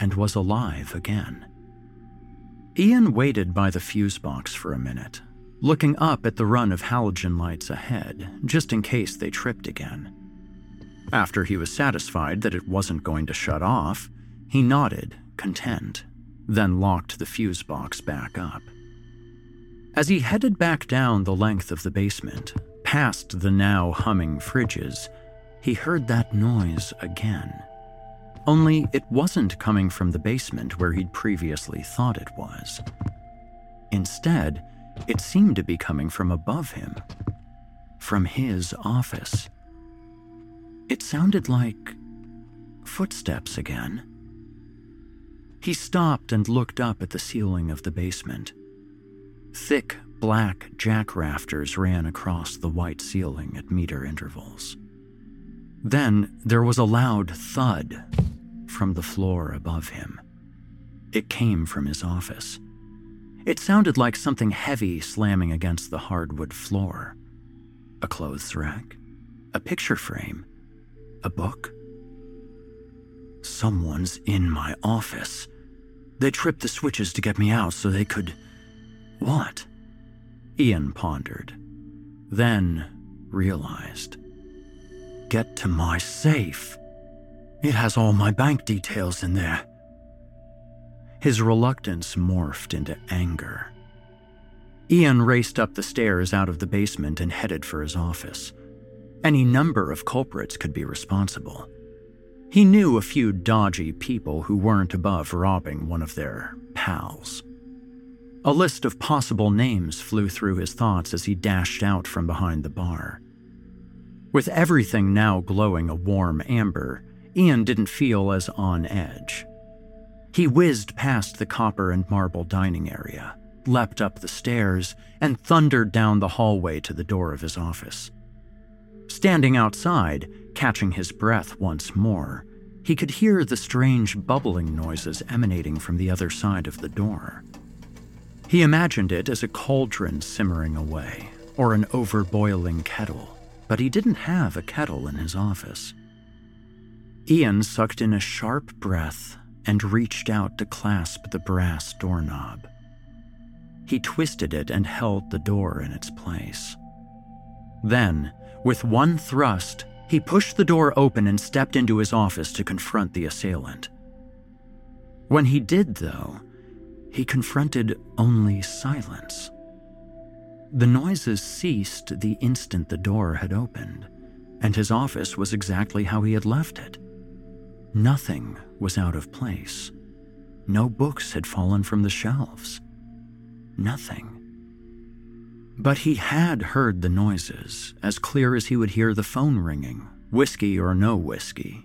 and was alive again. Ian waited by the fuse box for a minute, looking up at the run of halogen lights ahead, just in case they tripped again. After he was satisfied that it wasn't going to shut off, he nodded, content, then locked the fuse box back up. As he headed back down the length of the basement, past the now humming fridges, he heard that noise again. Only it wasn't coming from the basement where he'd previously thought it was. Instead, it seemed to be coming from above him, from his office. It sounded like footsteps again. He stopped and looked up at the ceiling of the basement. Thick, black jack rafters ran across the white ceiling at meter intervals. Then there was a loud thud from the floor above him. It came from his office. It sounded like something heavy slamming against the hardwood floor. A clothes rack, a picture frame, a book. Someone's in my office. They tripped the switches to get me out so they could. What? Ian pondered, then realized. Get to my safe. It has all my bank details in there. His reluctance morphed into anger. Ian raced up the stairs out of the basement and headed for his office. Any number of culprits could be responsible. He knew a few dodgy people who weren't above robbing one of their pals. A list of possible names flew through his thoughts as he dashed out from behind the bar. With everything now glowing a warm amber, Ian didn't feel as on edge. He whizzed past the copper and marble dining area, leapt up the stairs, and thundered down the hallway to the door of his office. Standing outside, catching his breath once more, he could hear the strange bubbling noises emanating from the other side of the door. He imagined it as a cauldron simmering away, or an overboiling kettle, but he didn't have a kettle in his office. Ian sucked in a sharp breath and reached out to clasp the brass doorknob. He twisted it and held the door in its place. Then, with one thrust, he pushed the door open and stepped into his office to confront the assailant. When he did, though, he confronted only silence. The noises ceased the instant the door had opened, and his office was exactly how he had left it. Nothing was out of place. No books had fallen from the shelves. Nothing. But he had heard the noises, as clear as he would hear the phone ringing, whiskey or no whiskey.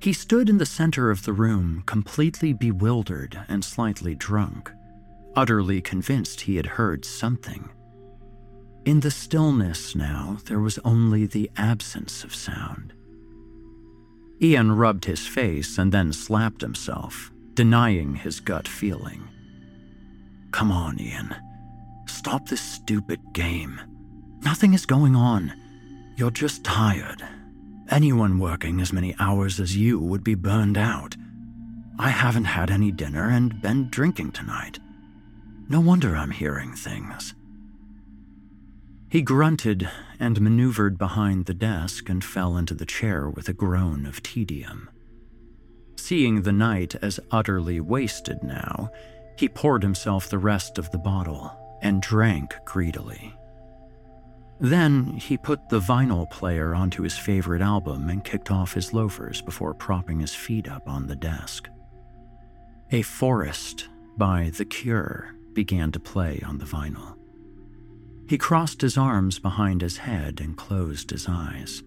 He stood in the center of the room, completely bewildered and slightly drunk, utterly convinced he had heard something. In the stillness now, there was only the absence of sound. Ian rubbed his face and then slapped himself, denying his gut feeling. Come on, Ian. Stop this stupid game. Nothing is going on. You're just tired. Anyone working as many hours as you would be burned out. I haven't had any dinner and been drinking tonight. No wonder I'm hearing things. He grunted and maneuvered behind the desk and fell into the chair with a groan of tedium. Seeing the night as utterly wasted now, he poured himself the rest of the bottle and drank greedily. Then he put the vinyl player onto his favorite album and kicked off his loafers before propping his feet up on the desk. A Forest by The Cure began to play on the vinyl. He crossed his arms behind his head and closed his eyes.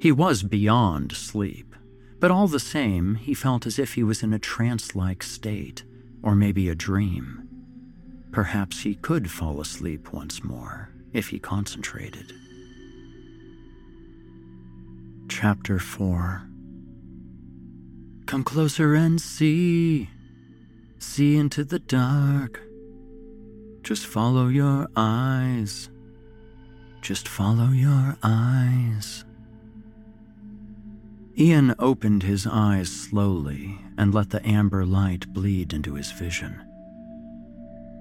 He was beyond sleep, but all the same, he felt as if he was in a trance like state, or maybe a dream. Perhaps he could fall asleep once more if he concentrated. Chapter 4 Come closer and see, see into the dark. Just follow your eyes. Just follow your eyes. Ian opened his eyes slowly and let the amber light bleed into his vision.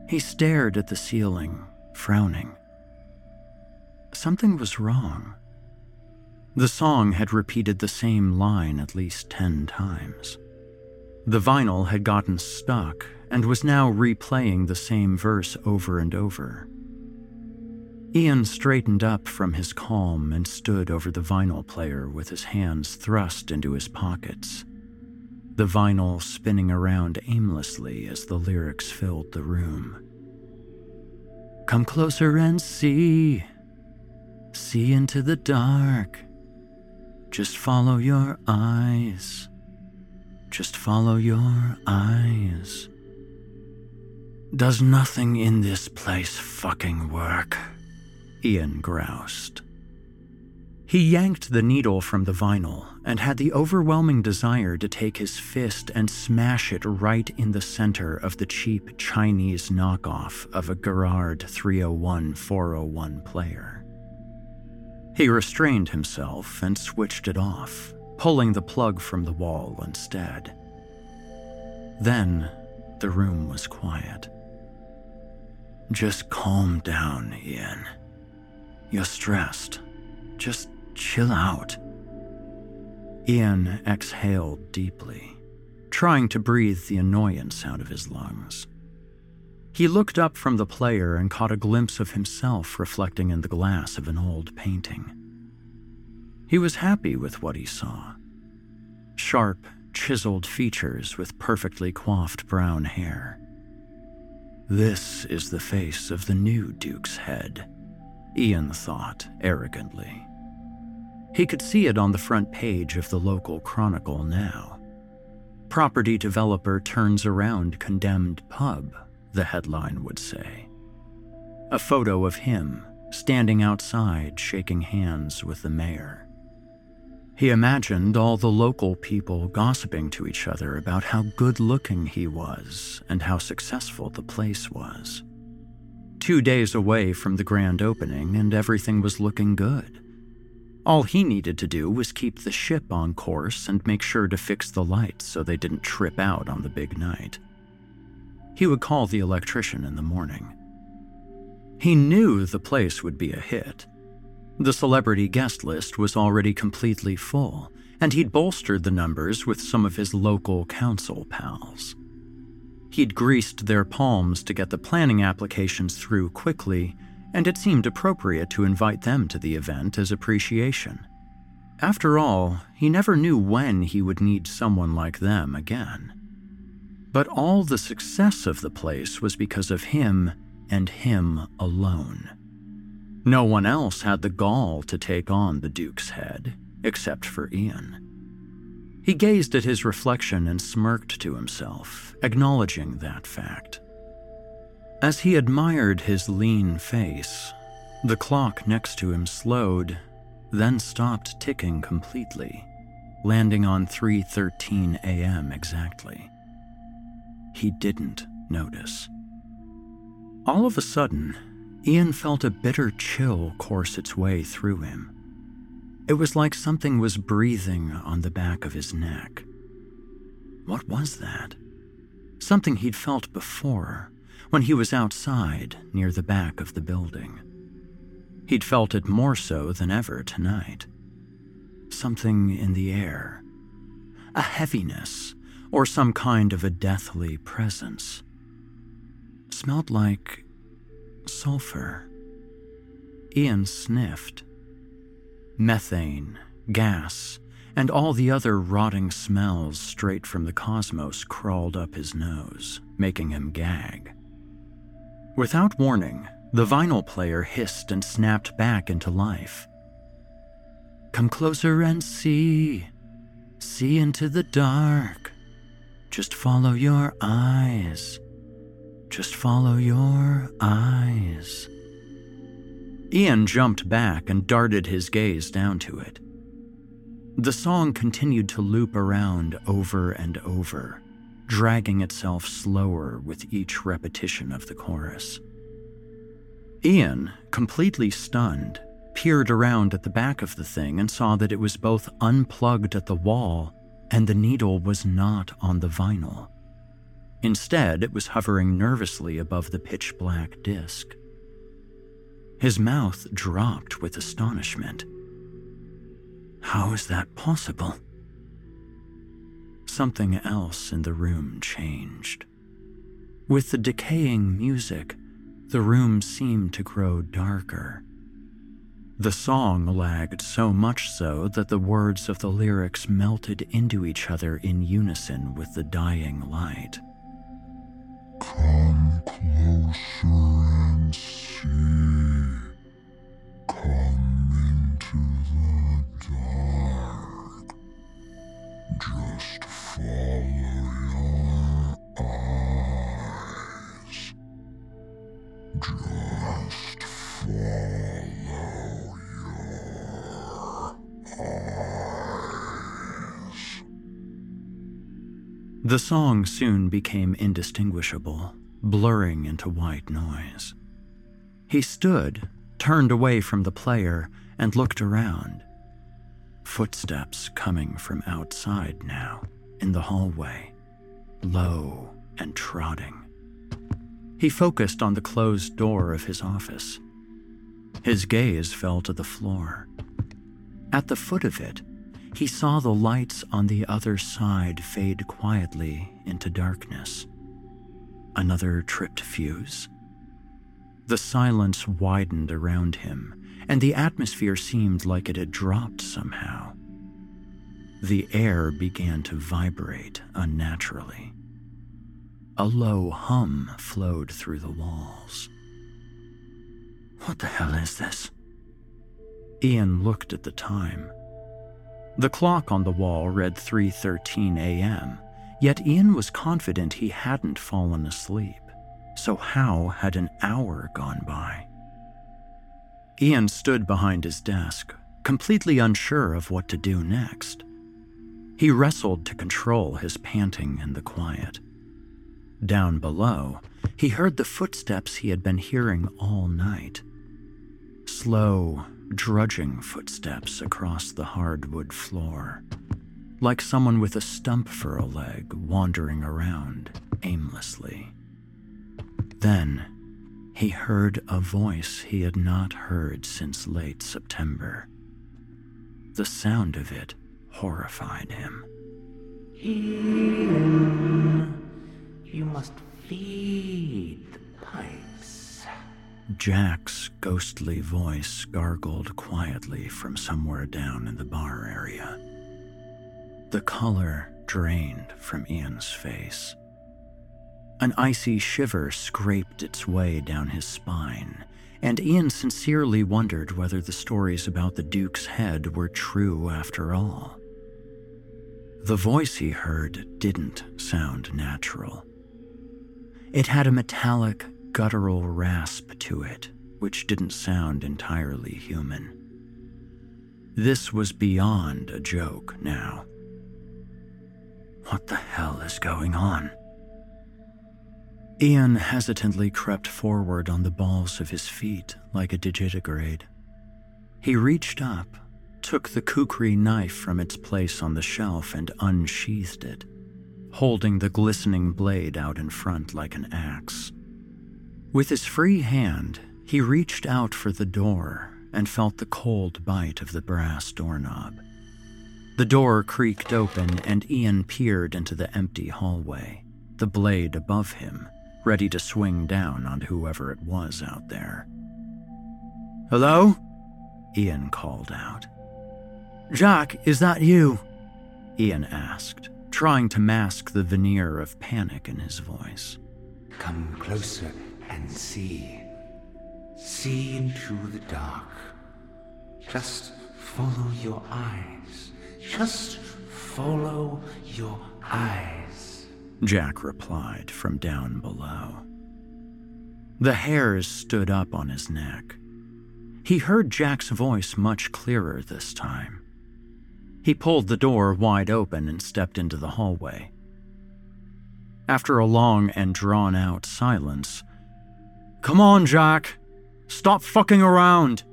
He stared at the ceiling, frowning. Something was wrong. The song had repeated the same line at least ten times. The vinyl had gotten stuck and was now replaying the same verse over and over. Ian straightened up from his calm and stood over the vinyl player with his hands thrust into his pockets, the vinyl spinning around aimlessly as the lyrics filled the room. Come closer and see. See into the dark. Just follow your eyes. Just follow your eyes. Does nothing in this place fucking work? Ian groused. He yanked the needle from the vinyl and had the overwhelming desire to take his fist and smash it right in the center of the cheap Chinese knockoff of a Garrard 301 401 player. He restrained himself and switched it off, pulling the plug from the wall instead. Then the room was quiet. Just calm down, Ian. You're stressed. Just chill out. Ian exhaled deeply, trying to breathe the annoyance out of his lungs. He looked up from the player and caught a glimpse of himself reflecting in the glass of an old painting. He was happy with what he saw. Sharp, chiseled features with perfectly coiffed brown hair. This is the face of the new Duke's head, Ian thought arrogantly. He could see it on the front page of the local chronicle now. Property developer turns around condemned pub, the headline would say. A photo of him standing outside shaking hands with the mayor. He imagined all the local people gossiping to each other about how good looking he was and how successful the place was. Two days away from the grand opening, and everything was looking good. All he needed to do was keep the ship on course and make sure to fix the lights so they didn't trip out on the big night. He would call the electrician in the morning. He knew the place would be a hit the celebrity guest list was already completely full, and he'd bolstered the numbers with some of his local council pals. He'd greased their palms to get the planning applications through quickly, and it seemed appropriate to invite them to the event as appreciation. After all, he never knew when he would need someone like them again. But all the success of the place was because of him and him alone. No one else had the gall to take on the Duke's head, except for Ian. He gazed at his reflection and smirked to himself, acknowledging that fact. As he admired his lean face, the clock next to him slowed, then stopped ticking completely, landing on 3:13 a.m. exactly. He didn't notice. All of a sudden, Ian felt a bitter chill course its way through him. It was like something was breathing on the back of his neck. What was that? Something he'd felt before, when he was outside near the back of the building. He'd felt it more so than ever tonight. Something in the air. A heaviness, or some kind of a deathly presence. Smelled like sulfur. Ian sniffed. Methane, gas, and all the other rotting smells straight from the cosmos crawled up his nose, making him gag. Without warning, the vinyl player hissed and snapped back into life. Come closer and see. See into the dark. Just follow your eyes. Just follow your eyes. Ian jumped back and darted his gaze down to it. The song continued to loop around over and over, dragging itself slower with each repetition of the chorus. Ian, completely stunned, peered around at the back of the thing and saw that it was both unplugged at the wall and the needle was not on the vinyl. Instead, it was hovering nervously above the pitch black disk. His mouth dropped with astonishment. How is that possible? Something else in the room changed. With the decaying music, the room seemed to grow darker. The song lagged so much so that the words of the lyrics melted into each other in unison with the dying light. Come closer and see. The song soon became indistinguishable, blurring into white noise. He stood, turned away from the player, and looked around. Footsteps coming from outside now, in the hallway. low and trotting. He focused on the closed door of his office. His gaze fell to the floor. At the foot of it, he saw the lights on the other side fade quietly into darkness. Another tripped fuse? The silence widened around him, and the atmosphere seemed like it had dropped somehow. The air began to vibrate unnaturally. A low hum flowed through the walls. What the hell is this? Ian looked at the time. The clock on the wall read 3:13 a.m., yet Ian was confident he hadn't fallen asleep. So how had an hour gone by? Ian stood behind his desk, completely unsure of what to do next. He wrestled to control his panting in the quiet. Down below, he heard the footsteps he had been hearing all night. Slow, drudging footsteps across the hardwood floor, like someone with a stump for a leg wandering around aimlessly. Then, he heard a voice he had not heard since late September. The sound of it horrified him. Ian, you must feed the pipes. Jack's ghostly voice gargled quietly from somewhere down in the bar area. The color drained from Ian's face. An icy shiver scraped its way down his spine, and Ian sincerely wondered whether the stories about the Duke's head were true after all. The voice he heard didn't sound natural. It had a metallic, guttural rasp to it, which didn't sound entirely human. This was beyond a joke now. What the hell is going on? Ian hesitantly crept forward on the balls of his feet like a digitigrade. He reached up, took the kukri knife from its place on the shelf, and unsheathed it, holding the glistening blade out in front like an axe. With his free hand, he reached out for the door and felt the cold bite of the brass doorknob. The door creaked open, and Ian peered into the empty hallway, the blade above him ready to swing down on whoever it was out there. Hello? Ian called out. Jack, is that you? Ian asked, trying to mask the veneer of panic in his voice. Come closer and see. See into the dark. Just follow your eyes. Just follow your eyes. Jack replied from down below. The hairs stood up on his neck. He heard Jack's voice much clearer this time. He pulled the door wide open and stepped into the hallway. After a long and drawn out silence, Come on, Jack! Stop fucking around!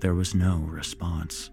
There was no response.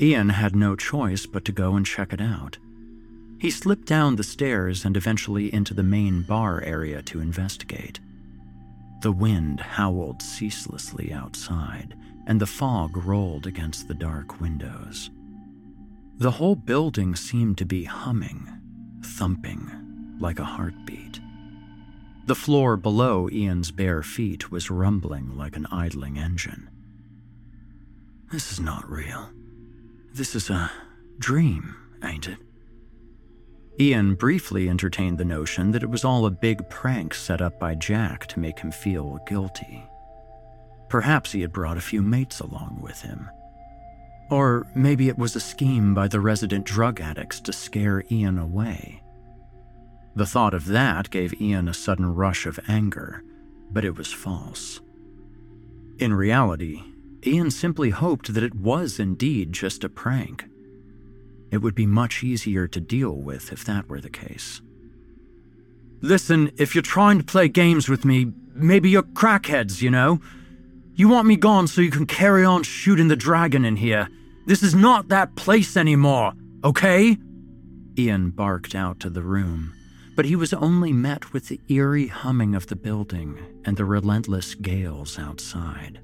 Ian had no choice but to go and check it out. He slipped down the stairs and eventually into the main bar area to investigate. The wind howled ceaselessly outside, and the fog rolled against the dark windows. The whole building seemed to be humming, thumping, like a heartbeat. The floor below Ian's bare feet was rumbling like an idling engine. This is not real. This is a dream, ain't it? Ian briefly entertained the notion that it was all a big prank set up by Jack to make him feel guilty. Perhaps he had brought a few mates along with him. Or maybe it was a scheme by the resident drug addicts to scare Ian away. The thought of that gave Ian a sudden rush of anger, but it was false. In reality, Ian simply hoped that it was indeed just a prank. It would be much easier to deal with if that were the case. Listen, if you're trying to play games with me, maybe you're crackheads, you know? You want me gone so you can carry on shooting the dragon in here. This is not that place anymore, okay? Ian barked out to the room, but he was only met with the eerie humming of the building and the relentless gales outside.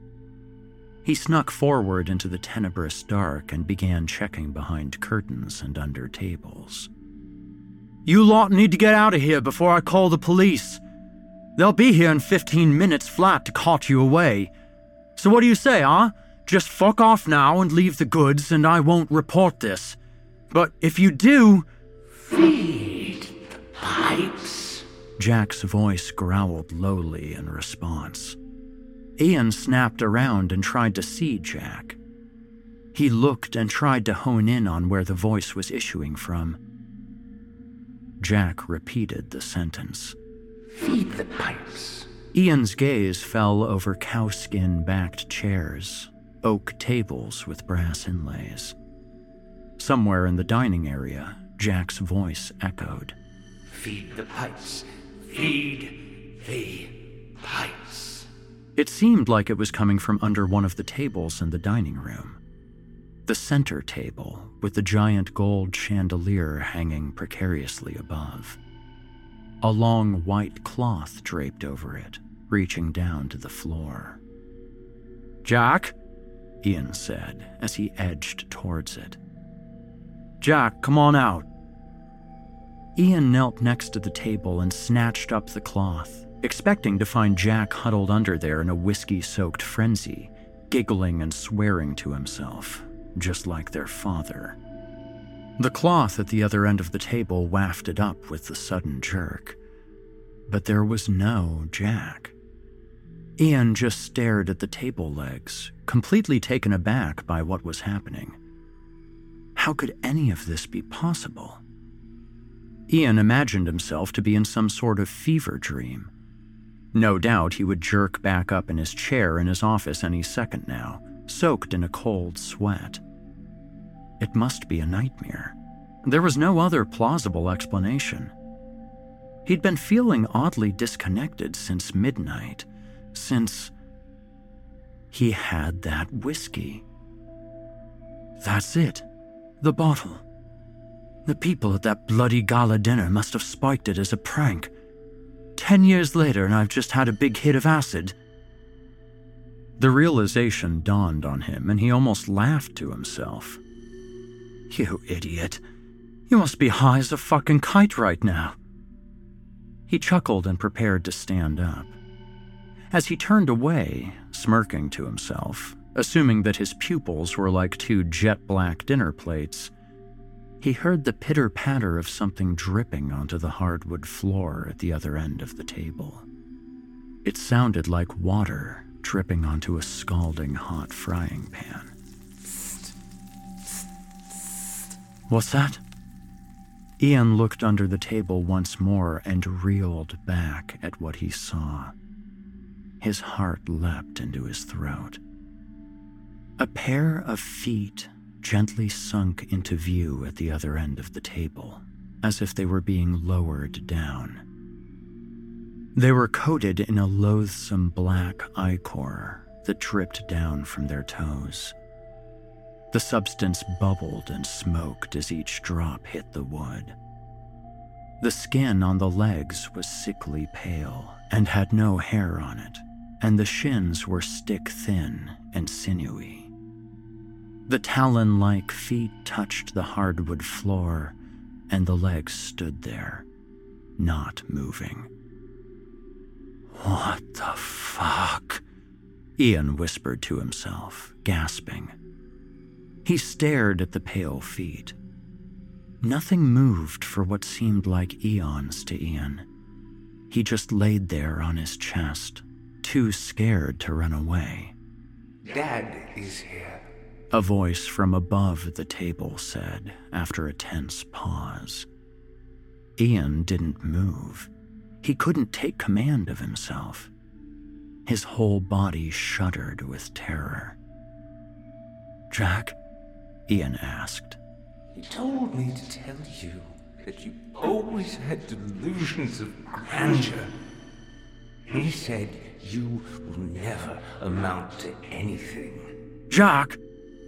He snuck forward into the tenebrous dark and began checking behind curtains and under tables. You lot need to get out of here before I call the police. They'll be here in 15 minutes flat to cart you away. So what do you say, huh? Just fuck off now and leave the goods, and I won't report this. But if you do. Feed the pipes. Jack's voice growled lowly in response. Ian snapped around and tried to see Jack. He looked and tried to hone in on where the voice was issuing from. Jack repeated the sentence. Feed the pipes. Ian's gaze fell over cowskin backed chairs, oak tables with brass inlays. Somewhere in the dining area, Jack's voice echoed. Feed the pipes. Feed the pipes. It seemed like it was coming from under one of the tables in the dining room. The center table, with the giant gold chandelier hanging precariously above. A long white cloth draped over it, reaching down to the floor. Jack, Ian said as he edged towards it. Jack, come on out. Ian knelt next to the table and snatched up the cloth, expecting to find Jack huddled under there in a whiskey soaked frenzy, giggling and swearing to himself just like their father. The cloth at the other end of the table wafted up with the sudden jerk. But there was no Jack. Ian just stared at the table legs, completely taken aback by what was happening. How could any of this be possible? Ian imagined himself to be in some sort of fever dream. No doubt he would jerk back up in his chair in his office any second now, soaked in a cold sweat. It must be a nightmare. There was no other plausible explanation. He'd been feeling oddly disconnected since midnight, since he had that whiskey. That's it. The bottle. The people at that bloody gala dinner must have spiked it as a prank. Ten years later, and I've just had a big hit of acid. The realization dawned on him, and he almost laughed to himself. You idiot. You must be high as a fucking kite right now. He chuckled and prepared to stand up. As he turned away, smirking to himself, assuming that his pupils were like two jet black dinner plates, he heard the pitter patter of something dripping onto the hardwood floor at the other end of the table. It sounded like water dripping onto a scalding hot frying pan. What's that? Ian looked under the table once more and reeled back at what he saw. His heart leapt into his throat. A pair of feet gently sunk into view at the other end of the table, as if they were being lowered down. They were coated in a loathsome black ichor that dripped down from their toes. The substance bubbled and smoked as each drop hit the wood. The skin on the legs was sickly pale and had no hair on it, and the shins were stick thin and sinewy. The talon like feet touched the hardwood floor, and the legs stood there, not moving. What the fuck? Ian whispered to himself, gasping. He stared at the pale feet. Nothing moved for what seemed like eons to Ian. He just laid there on his chest, too scared to run away. Dad is here. A voice from above the table said after a tense pause. Ian didn't move. He couldn't take command of himself. His whole body shuddered with terror. Jack? Ian asked. He told me to tell you that you always had delusions of grandeur. He said you will never amount to anything. Jack!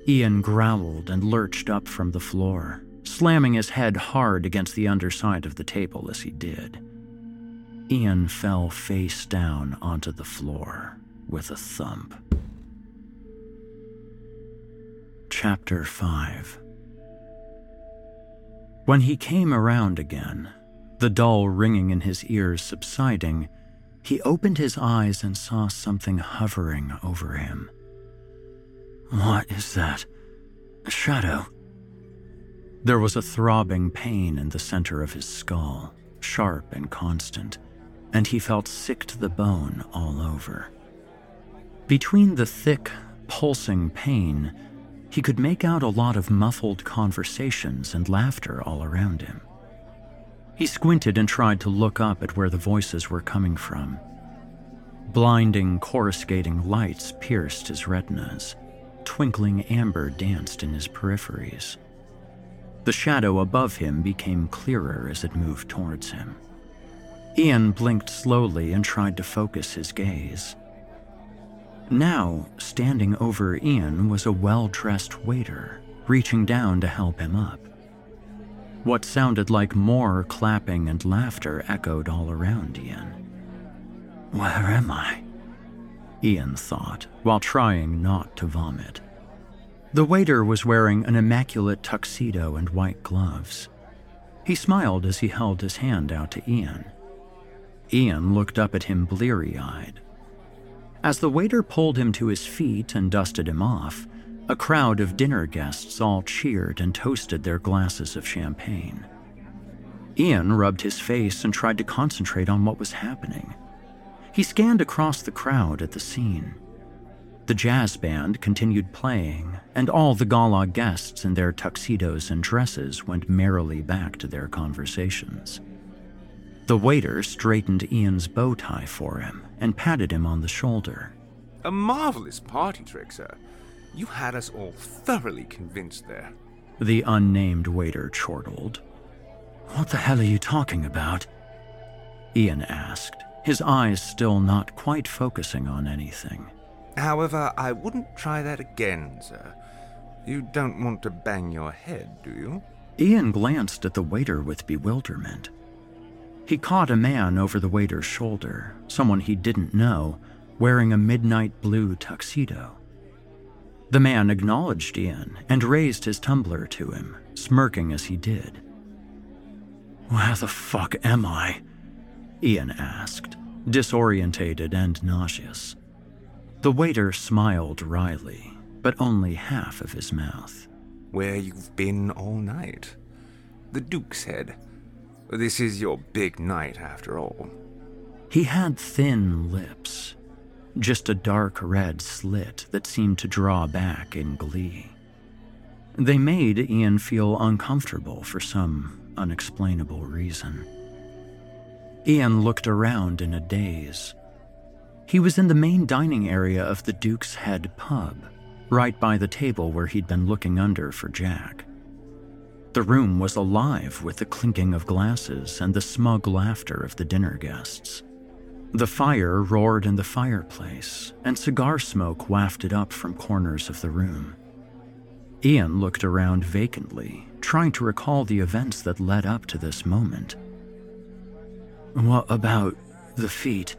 Ian growled and lurched up from the floor, slamming his head hard against the underside of the table as he did. Ian fell face down onto the floor with a thump. Chapter 5 When he came around again, the dull ringing in his ears subsiding, he opened his eyes and saw something hovering over him. What is that? A shadow? There was a throbbing pain in the center of his skull, sharp and constant, and he felt sick to the bone all over. Between the thick, pulsing pain, he could make out a lot of muffled conversations and laughter all around him. He squinted and tried to look up at where the voices were coming from. Blinding, coruscating lights pierced his retinas. Twinkling amber danced in his peripheries. The shadow above him became clearer as it moved towards him. Ian blinked slowly and tried to focus his gaze. Now, standing over Ian was a well dressed waiter, reaching down to help him up. What sounded like more clapping and laughter echoed all around Ian. Where am I? Ian thought, while trying not to vomit. The waiter was wearing an immaculate tuxedo and white gloves. He smiled as he held his hand out to Ian. Ian looked up at him bleary eyed. As the waiter pulled him to his feet and dusted him off, a crowd of dinner guests all cheered and toasted their glasses of champagne. Ian rubbed his face and tried to concentrate on what was happening. He scanned across the crowd at the scene. The jazz band continued playing, and all the gala guests in their tuxedos and dresses went merrily back to their conversations. The waiter straightened Ian's bow tie for him and patted him on the shoulder. A marvelous party trick, sir. You had us all thoroughly convinced there. The unnamed waiter chortled. What the hell are you talking about? Ian asked, his eyes still not quite focusing on anything. However, I wouldn't try that again, sir. You don't want to bang your head, do you? Ian glanced at the waiter with bewilderment. He caught a man over the waiter's shoulder, someone he didn't know, wearing a midnight blue tuxedo. The man acknowledged Ian and raised his tumbler to him, smirking as he did. Where the fuck am I? Ian asked, disorientated and nauseous. The waiter smiled wryly, but only half of his mouth. Where you've been all night. The Duke's Head. This is your big night, after all. He had thin lips, just a dark red slit that seemed to draw back in glee. They made Ian feel uncomfortable for some unexplainable reason. Ian looked around in a daze. He was in the main dining area of the Duke's Head pub, right by the table where he'd been looking under for Jack. The room was alive with the clinking of glasses and the smug laughter of the dinner guests. The fire roared in the fireplace, and cigar smoke wafted up from corners of the room. Ian looked around vacantly, trying to recall the events that led up to this moment. What about the feet?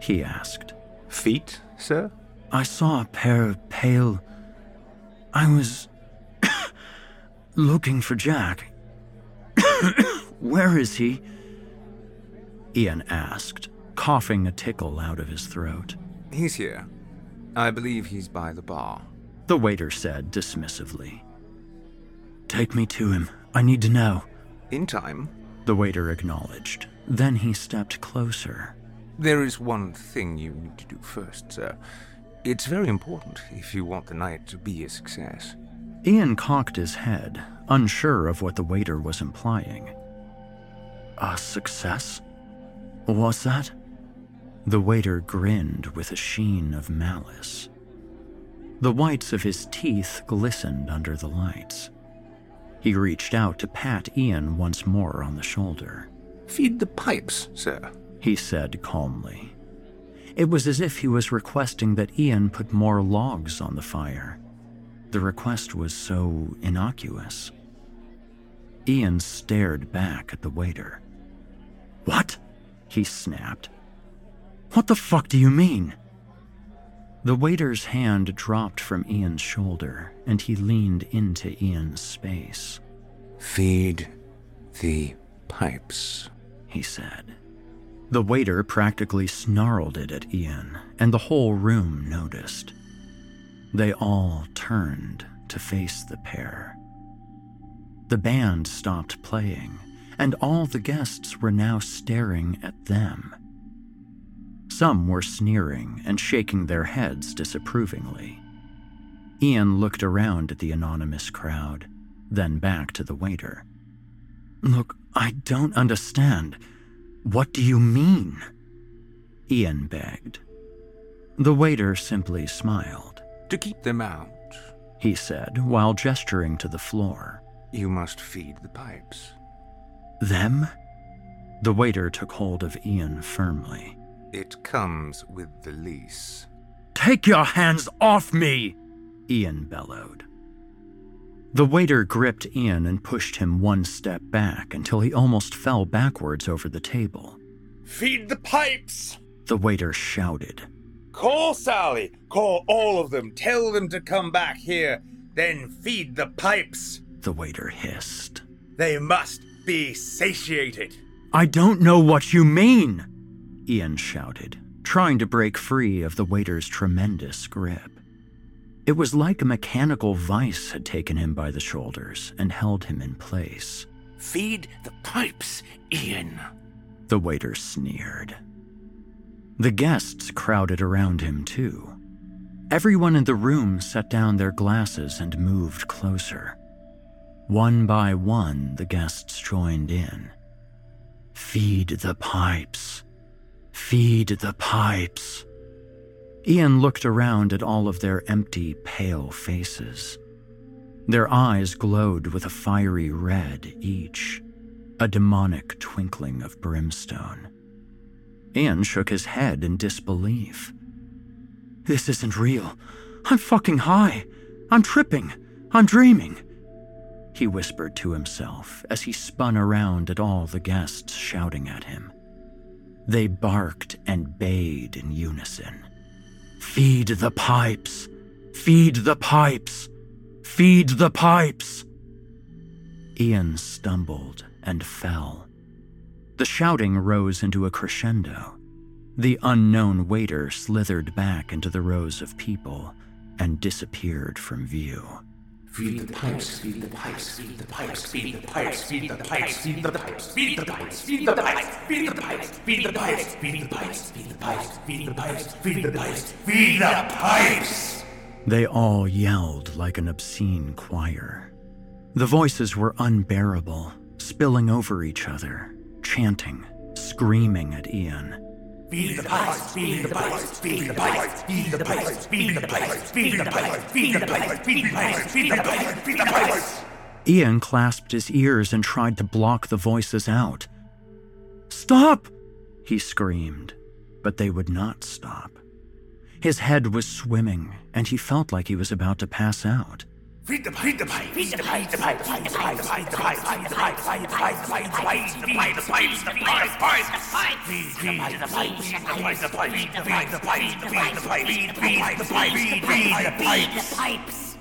he asked. Feet, sir? I saw a pair of pale. I was [coughs] looking for Jack. [coughs] Where is he? Ian asked, coughing a tickle out of his throat. He's here. I believe he's by the bar. The waiter said dismissively. Take me to him. I need to know. In time, the waiter acknowledged. Then he stepped closer. There is one thing you need to do first, sir. It's very important if you want the night to be a success. Ian cocked his head, unsure of what the waiter was implying. A success? Was that? The waiter grinned with a sheen of malice. The whites of his teeth glistened under the lights. He reached out to pat Ian once more on the shoulder. Feed the pipes, sir, he said calmly. It was as if he was requesting that Ian put more logs on the fire. The request was so innocuous. Ian stared back at the waiter. What? He snapped. What the fuck do you mean? The waiter's hand dropped from Ian's shoulder, and he leaned into Ian's space. Feed the pipes, he said. The waiter practically snarled it at Ian, and the whole room noticed. They all turned to face the pair. The band stopped playing, and all the guests were now staring at them. Some were sneering and shaking their heads disapprovingly. Ian looked around at the anonymous crowd, then back to the waiter. Look, I don't understand. What do you mean? Ian begged. The waiter simply smiled. To keep them out, he said while gesturing to the floor. You must feed the pipes. Them? The waiter took hold of Ian firmly. It comes with the lease. Take your hands off me! Ian bellowed. The waiter gripped Ian and pushed him one step back until he almost fell backwards over the table. Feed the pipes! The waiter shouted. Call Sally! Call all of them! Tell them to come back here! Then feed the pipes! The waiter hissed. They must be satiated! I don't know what you mean! Ian shouted, trying to break free of the waiter's tremendous grip. It was like a mechanical vice had taken him by the shoulders and held him in place. Feed the pipes, Ian, the waiter sneered. The guests crowded around him, too. Everyone in the room set down their glasses and moved closer. One by one, the guests joined in. Feed the pipes, Feed the pipes. Ian looked around at all of their empty, pale faces. Their eyes glowed with a fiery red each, a demonic twinkling of brimstone. Ian shook his head in disbelief. This isn't real. I'm fucking high. I'm tripping. I'm dreaming. He whispered to himself as he spun around at all the guests shouting at him. They barked and bayed in unison. Feed the pipes! Feed the pipes! Feed the pipes! Ian stumbled and fell. The shouting rose into a crescendo. The unknown waiter slithered back into the rows of people and disappeared from view. Feed the pipes, feed the pipes, feed the pipes, feed the pipes, feed the pipes, feed the pipes, feed the pipes, feed the pipes, feed the pipes, feed the pipes, feed the pipes, feed the pipes, feed the pipes, feed the pipes, feed the pipes. They all yelled like an obscene choir. The voices were unbearable, spilling over each other, chanting, screaming at Ian. Feed the pipes, feed the pipes, feed the pipes, feed the pipes, feed the pipes, feed the pipes, feed the pipes, feed the pipes, feed the pipes, feed the pipes. Ian clasped his ears and tried to block the voices out. Stop! He screamed, but they would not stop. His head was swimming, and he felt like he was about to pass out. Feed the pipe, the pipe, feed the pipe, the pipe, feed the pipe, the pipe, the pipe, feed the pipe, feed the pipe, the pipe, the pipe, the pipe, the pipe, the pipe, the pipe, feed the pipe, the pipe, feed the pipe, the pipe, feed the pipe, the pipe, feed the pipe, the pipe, feed the pipe, the pipe, feed the pipes.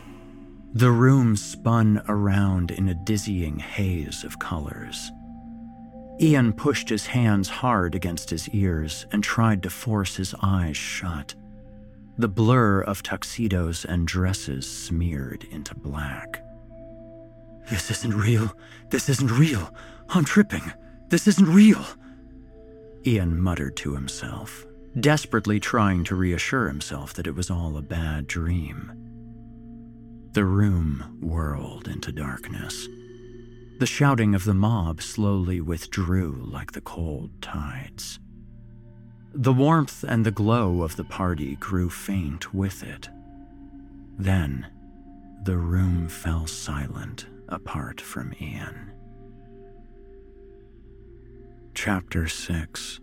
The room spun around in a dizzying haze of colors. Ian pushed his hands hard against his ears and tried to force his eyes shut the blur of tuxedos and dresses smeared into black. This isn't real. This isn't real. I'm tripping. This isn't real. Ian muttered to himself, desperately trying to reassure himself that it was all a bad dream. The room whirled into darkness. The shouting of the mob slowly withdrew like the cold tides. The warmth and the glow of the party grew faint with it. Then, the room fell silent apart from Ian. Chapter 6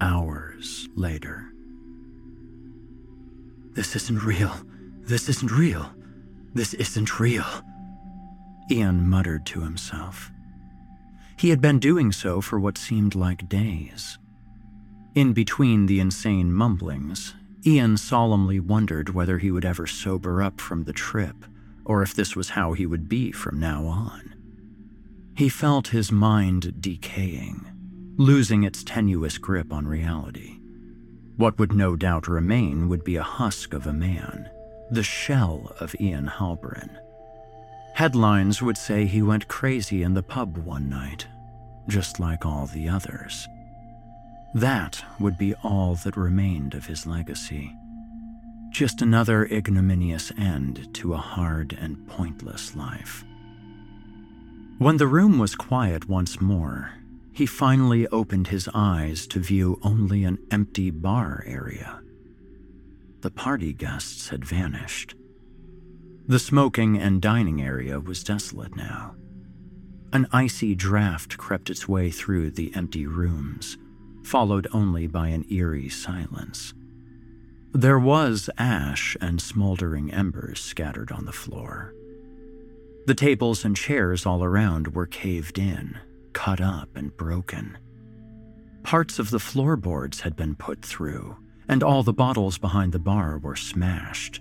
Hours later. This isn't real. This isn't real. This isn't real. Ian muttered to himself. He had been doing so for what seemed like days. In between the insane mumblings, Ian solemnly wondered whether he would ever sober up from the trip, or if this was how he would be from now on. He felt his mind decaying, losing its tenuous grip on reality. What would no doubt remain would be a husk of a man, the shell of Ian Halperin. Headlines would say he went crazy in the pub one night, just like all the others. That would be all that remained of his legacy. Just another ignominious end to a hard and pointless life. When the room was quiet once more, he finally opened his eyes to view only an empty bar area. The party guests had vanished. The smoking and dining area was desolate now. An icy draft crept its way through the empty rooms, followed only by an eerie silence. There was ash and smoldering embers scattered on the floor. The tables and chairs all around were caved in, cut up, and broken. Parts of the floorboards had been put through, and all the bottles behind the bar were smashed.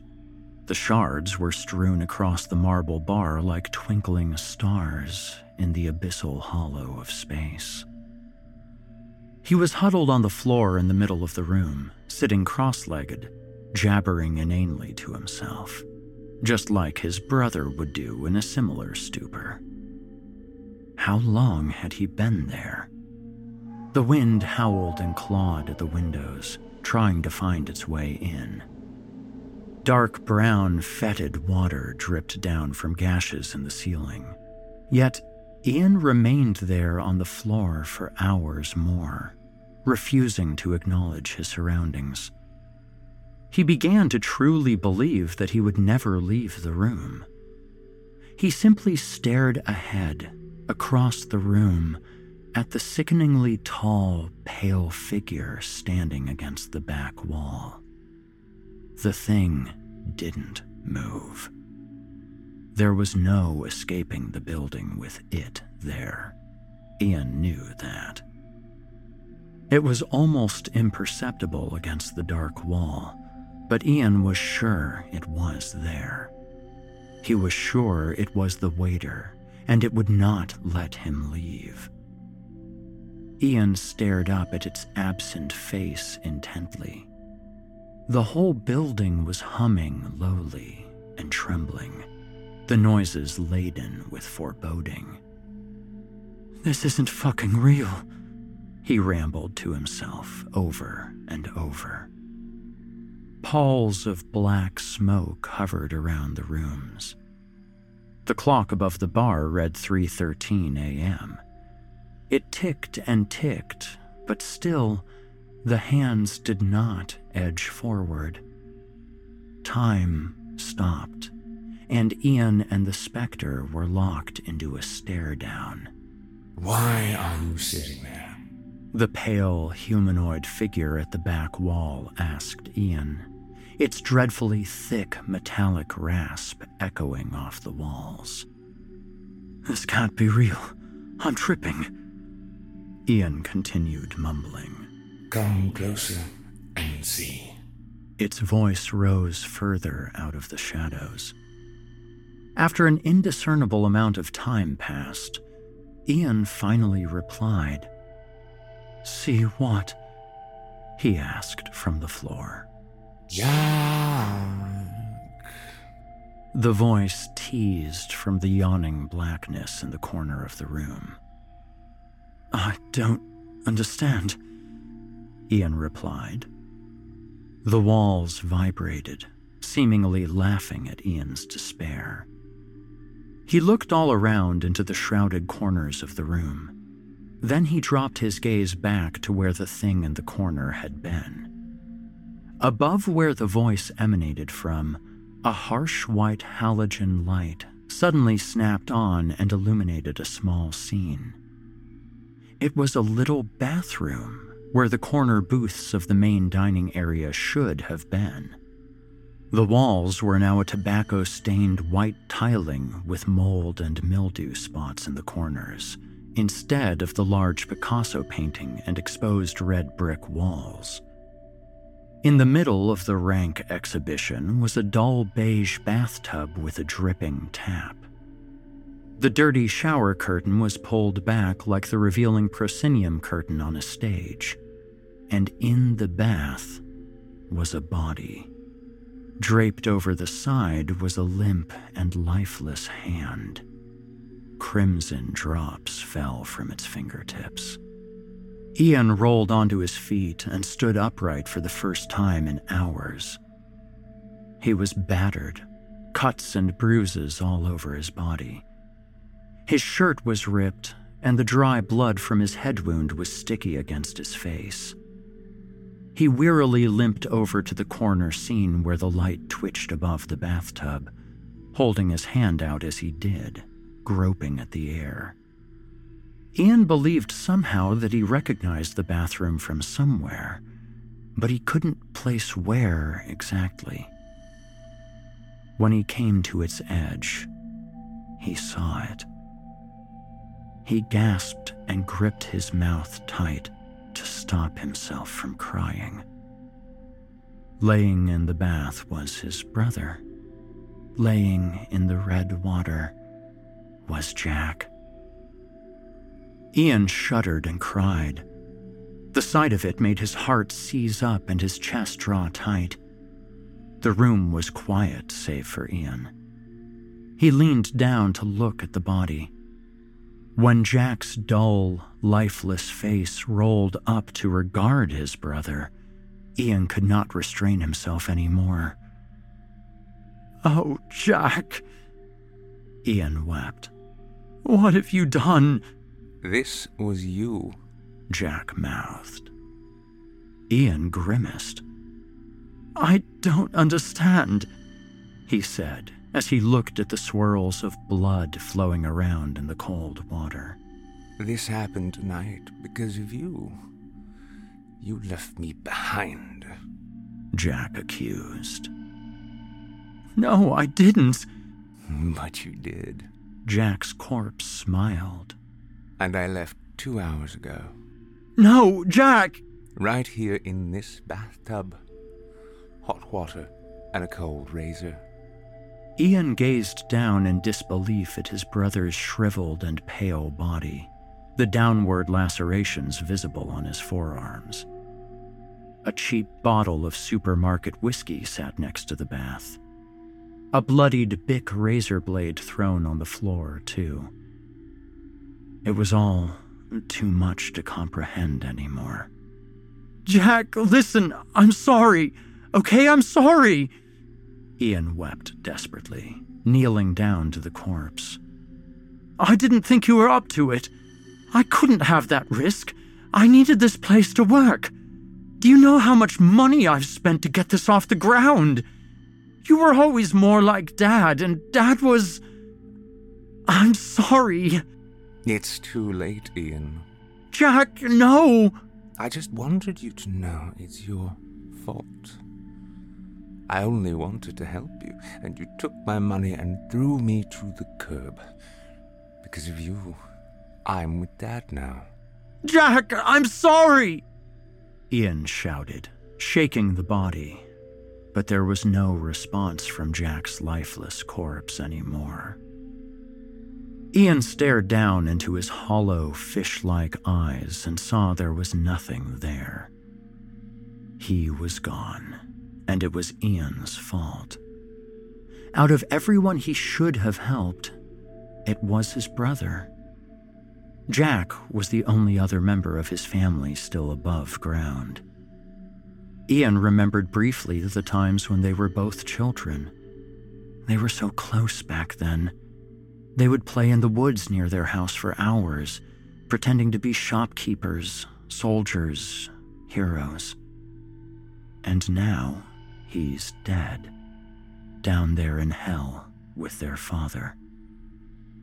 The shards were strewn across the marble bar like twinkling stars in the abyssal hollow of space. He was huddled on the floor in the middle of the room, sitting cross legged, jabbering inanely to himself, just like his brother would do in a similar stupor. How long had he been there? The wind howled and clawed at the windows, trying to find its way in. Dark brown, fetid water dripped down from gashes in the ceiling. Yet Ian remained there on the floor for hours more, refusing to acknowledge his surroundings. He began to truly believe that he would never leave the room. He simply stared ahead, across the room, at the sickeningly tall, pale figure standing against the back wall. The thing didn't move. There was no escaping the building with it there. Ian knew that. It was almost imperceptible against the dark wall, but Ian was sure it was there. He was sure it was the waiter, and it would not let him leave. Ian stared up at its absent face intently. The whole building was humming lowly and trembling the noises laden with foreboding. This isn't fucking real, he rambled to himself over and over. Palls of black smoke hovered around the rooms. The clock above the bar read 3:13 a.m. It ticked and ticked, but still the hands did not edge forward. Time stopped and Ian and the specter were locked into a stare down. Why are you sitting there? The pale, humanoid figure at the back wall asked Ian, its dreadfully thick metallic rasp echoing off the walls. This can't be real. I'm tripping. Ian continued mumbling. Come closer and see. Its voice rose further out of the shadows. After an indiscernible amount of time passed, Ian finally replied. See what? he asked from the floor. Jack. The voice teased from the yawning blackness in the corner of the room. I don't understand. Ian replied. The walls vibrated, seemingly laughing at Ian's despair. He looked all around into the shrouded corners of the room. Then he dropped his gaze back to where the thing in the corner had been. Above where the voice emanated from, a harsh white halogen light suddenly snapped on and illuminated a small scene. It was a little bathroom where the corner booths of the main dining area should have been. The walls were now a tobacco stained white tiling with mold and mildew spots in the corners, instead of the large Picasso painting and exposed red brick walls. In the middle of the rank exhibition was a dull beige bathtub with a dripping tap. The dirty shower curtain was pulled back like the revealing proscenium curtain on a stage, and in the bath was a body. Draped over the side was a limp and lifeless hand. Crimson drops fell from its fingertips. Ian rolled onto his feet and stood upright for the first time in hours. He was battered, cuts and bruises all over his body. His shirt was ripped, and the dry blood from his head wound was sticky against his face. He wearily limped over to the corner scene where the light twitched above the bathtub, holding his hand out as he did, groping at the air. Ian believed somehow that he recognized the bathroom from somewhere, but he couldn't place where exactly. When he came to its edge, he saw it. He gasped and gripped his mouth tight to stop himself from crying. Laying in the bath was his brother. Laying in the red water was Jack. Ian shuddered and cried. The sight of it made his heart seize up and his chest draw tight. The room was quiet, save for Ian. He leaned down to look at the body. When Jack's dull, lifeless face rolled up to regard his brother, Ian could not restrain himself any more. Oh, Jack! Ian wept. What have you done? This was you, Jack mouthed. Ian grimaced. I don't understand, he said as he looked at the swirls of blood flowing around in the cold water. This happened tonight because of you. You left me behind, Jack accused. No, I didn't. But you did. Jack's corpse smiled. And I left two hours ago. No, Jack! Right here in this bathtub. Hot water and a cold razor. Ian gazed down in disbelief at his brother's shriveled and pale body, the downward lacerations visible on his forearms. A cheap bottle of supermarket whiskey sat next to the bath. A bloodied Bic razor blade thrown on the floor, too. It was all too much to comprehend anymore. Jack, listen, I'm sorry. Okay, I'm sorry. Ian wept desperately, kneeling down to the corpse. I didn't think you were up to it. I couldn't have that risk. I needed this place to work. Do you know how much money I've spent to get this off the ground? You were always more like Dad, and Dad was. I'm sorry. It's too late, Ian. Jack, no! I just wanted you to know it's your fault. I only wanted to help you, and you took my money and threw me to the curb. Because of you, I'm with Dad now. Jack, I'm sorry! Ian shouted, shaking the body. But there was no response from Jack's lifeless corpse anymore. Ian stared down into his hollow, fish like eyes and saw there was nothing there. He was gone, and it was Ian's fault. Out of everyone he should have helped, it was his brother. Jack was the only other member of his family still above ground. Ian remembered briefly the times when they were both children. They were so close back then. They would play in the woods near their house for hours, pretending to be shopkeepers, soldiers, heroes. And now he's dead, down there in hell with their father.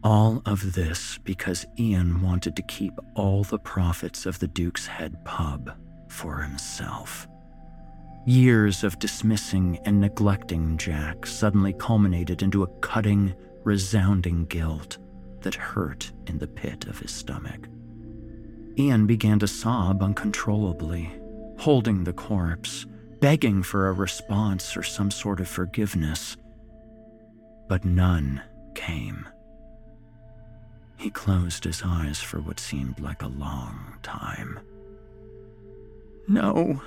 All of this because Ian wanted to keep all the profits of the Duke's Head pub for himself. Years of dismissing and neglecting Jack suddenly culminated into a cutting, resounding guilt that hurt in the pit of his stomach. Ian began to sob uncontrollably, holding the corpse, begging for a response or some sort of forgiveness. But none came. He closed his eyes for what seemed like a long time. No,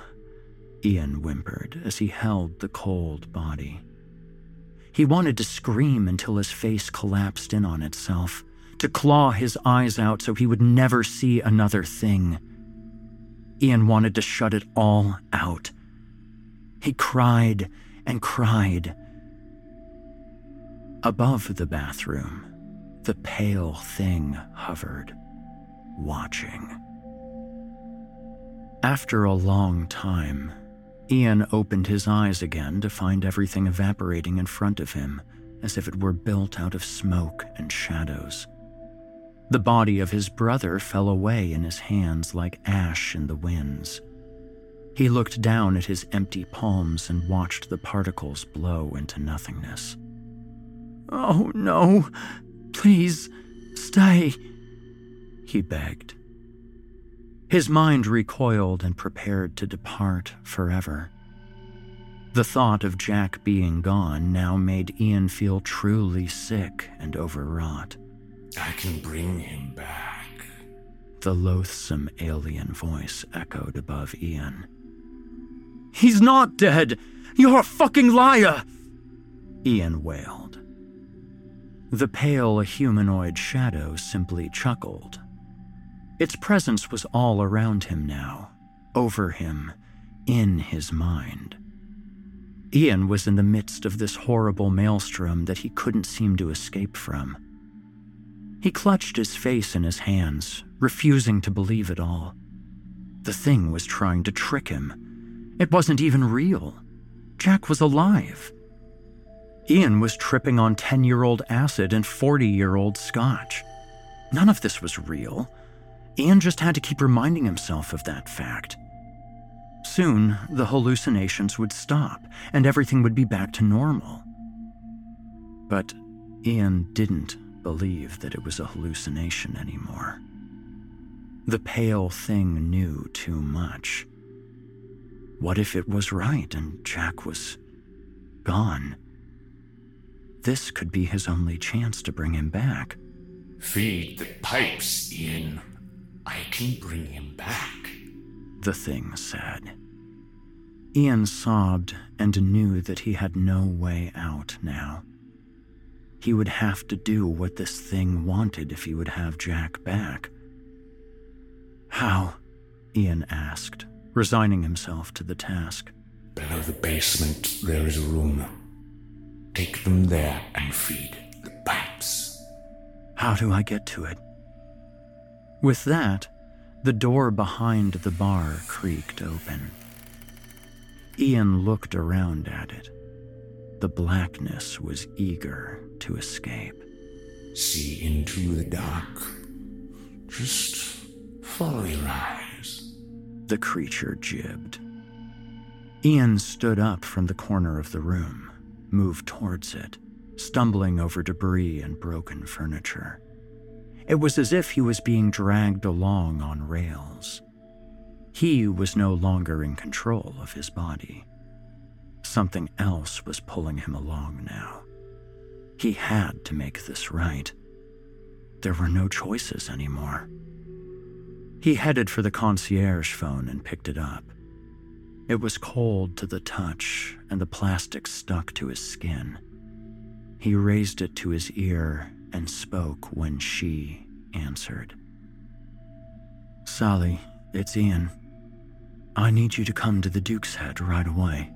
Ian whimpered as he held the cold body. He wanted to scream until his face collapsed in on itself, to claw his eyes out so he would never see another thing. Ian wanted to shut it all out. He cried and cried. Above the bathroom, the pale thing hovered, watching. After a long time, Ian opened his eyes again to find everything evaporating in front of him as if it were built out of smoke and shadows. The body of his brother fell away in his hands like ash in the winds. He looked down at his empty palms and watched the particles blow into nothingness. Oh no, Please, stay, he begged. His mind recoiled and prepared to depart forever. The thought of Jack being gone now made Ian feel truly sick and overwrought. I can bring him back. The loathsome alien voice echoed above Ian. He's not dead! You're a fucking liar! Ian wailed. The pale humanoid shadow simply chuckled. Its presence was all around him now, over him, in his mind. Ian was in the midst of this horrible maelstrom that he couldn't seem to escape from. He clutched his face in his hands, refusing to believe it all. The thing was trying to trick him. It wasn't even real. Jack was alive. Ian was tripping on 10 year old acid and 40 year old scotch. None of this was real. Ian just had to keep reminding himself of that fact. Soon, the hallucinations would stop and everything would be back to normal. But Ian didn't believe that it was a hallucination anymore. The pale thing knew too much. What if it was right and Jack was gone? This could be his only chance to bring him back. Feed the pipes, Ian. I can bring him back. The thing said. Ian sobbed and knew that he had no way out now. He would have to do what this thing wanted if he would have Jack back. How? Ian asked, resigning himself to the task. Below the basement, there is a room. Take them there and feed the pipes. How do I get to it? With that, the door behind the bar creaked open. Ian looked around at it. The blackness was eager to escape. See into the dark. Just follow your eyes. The creature jibbed. Ian stood up from the corner of the room moved towards it, stumbling over debris and broken furniture. It was as if he was being dragged along on rails. He was no longer in control of his body. Something else was pulling him along now. He had to make this right. There were no choices anymore. He headed for the concierge phone and picked it up. It was cold to the touch, and the plastic stuck to his skin. He raised it to his ear and spoke when she answered. Sally, it's Ian. I need you to come to the Duke's Head right away.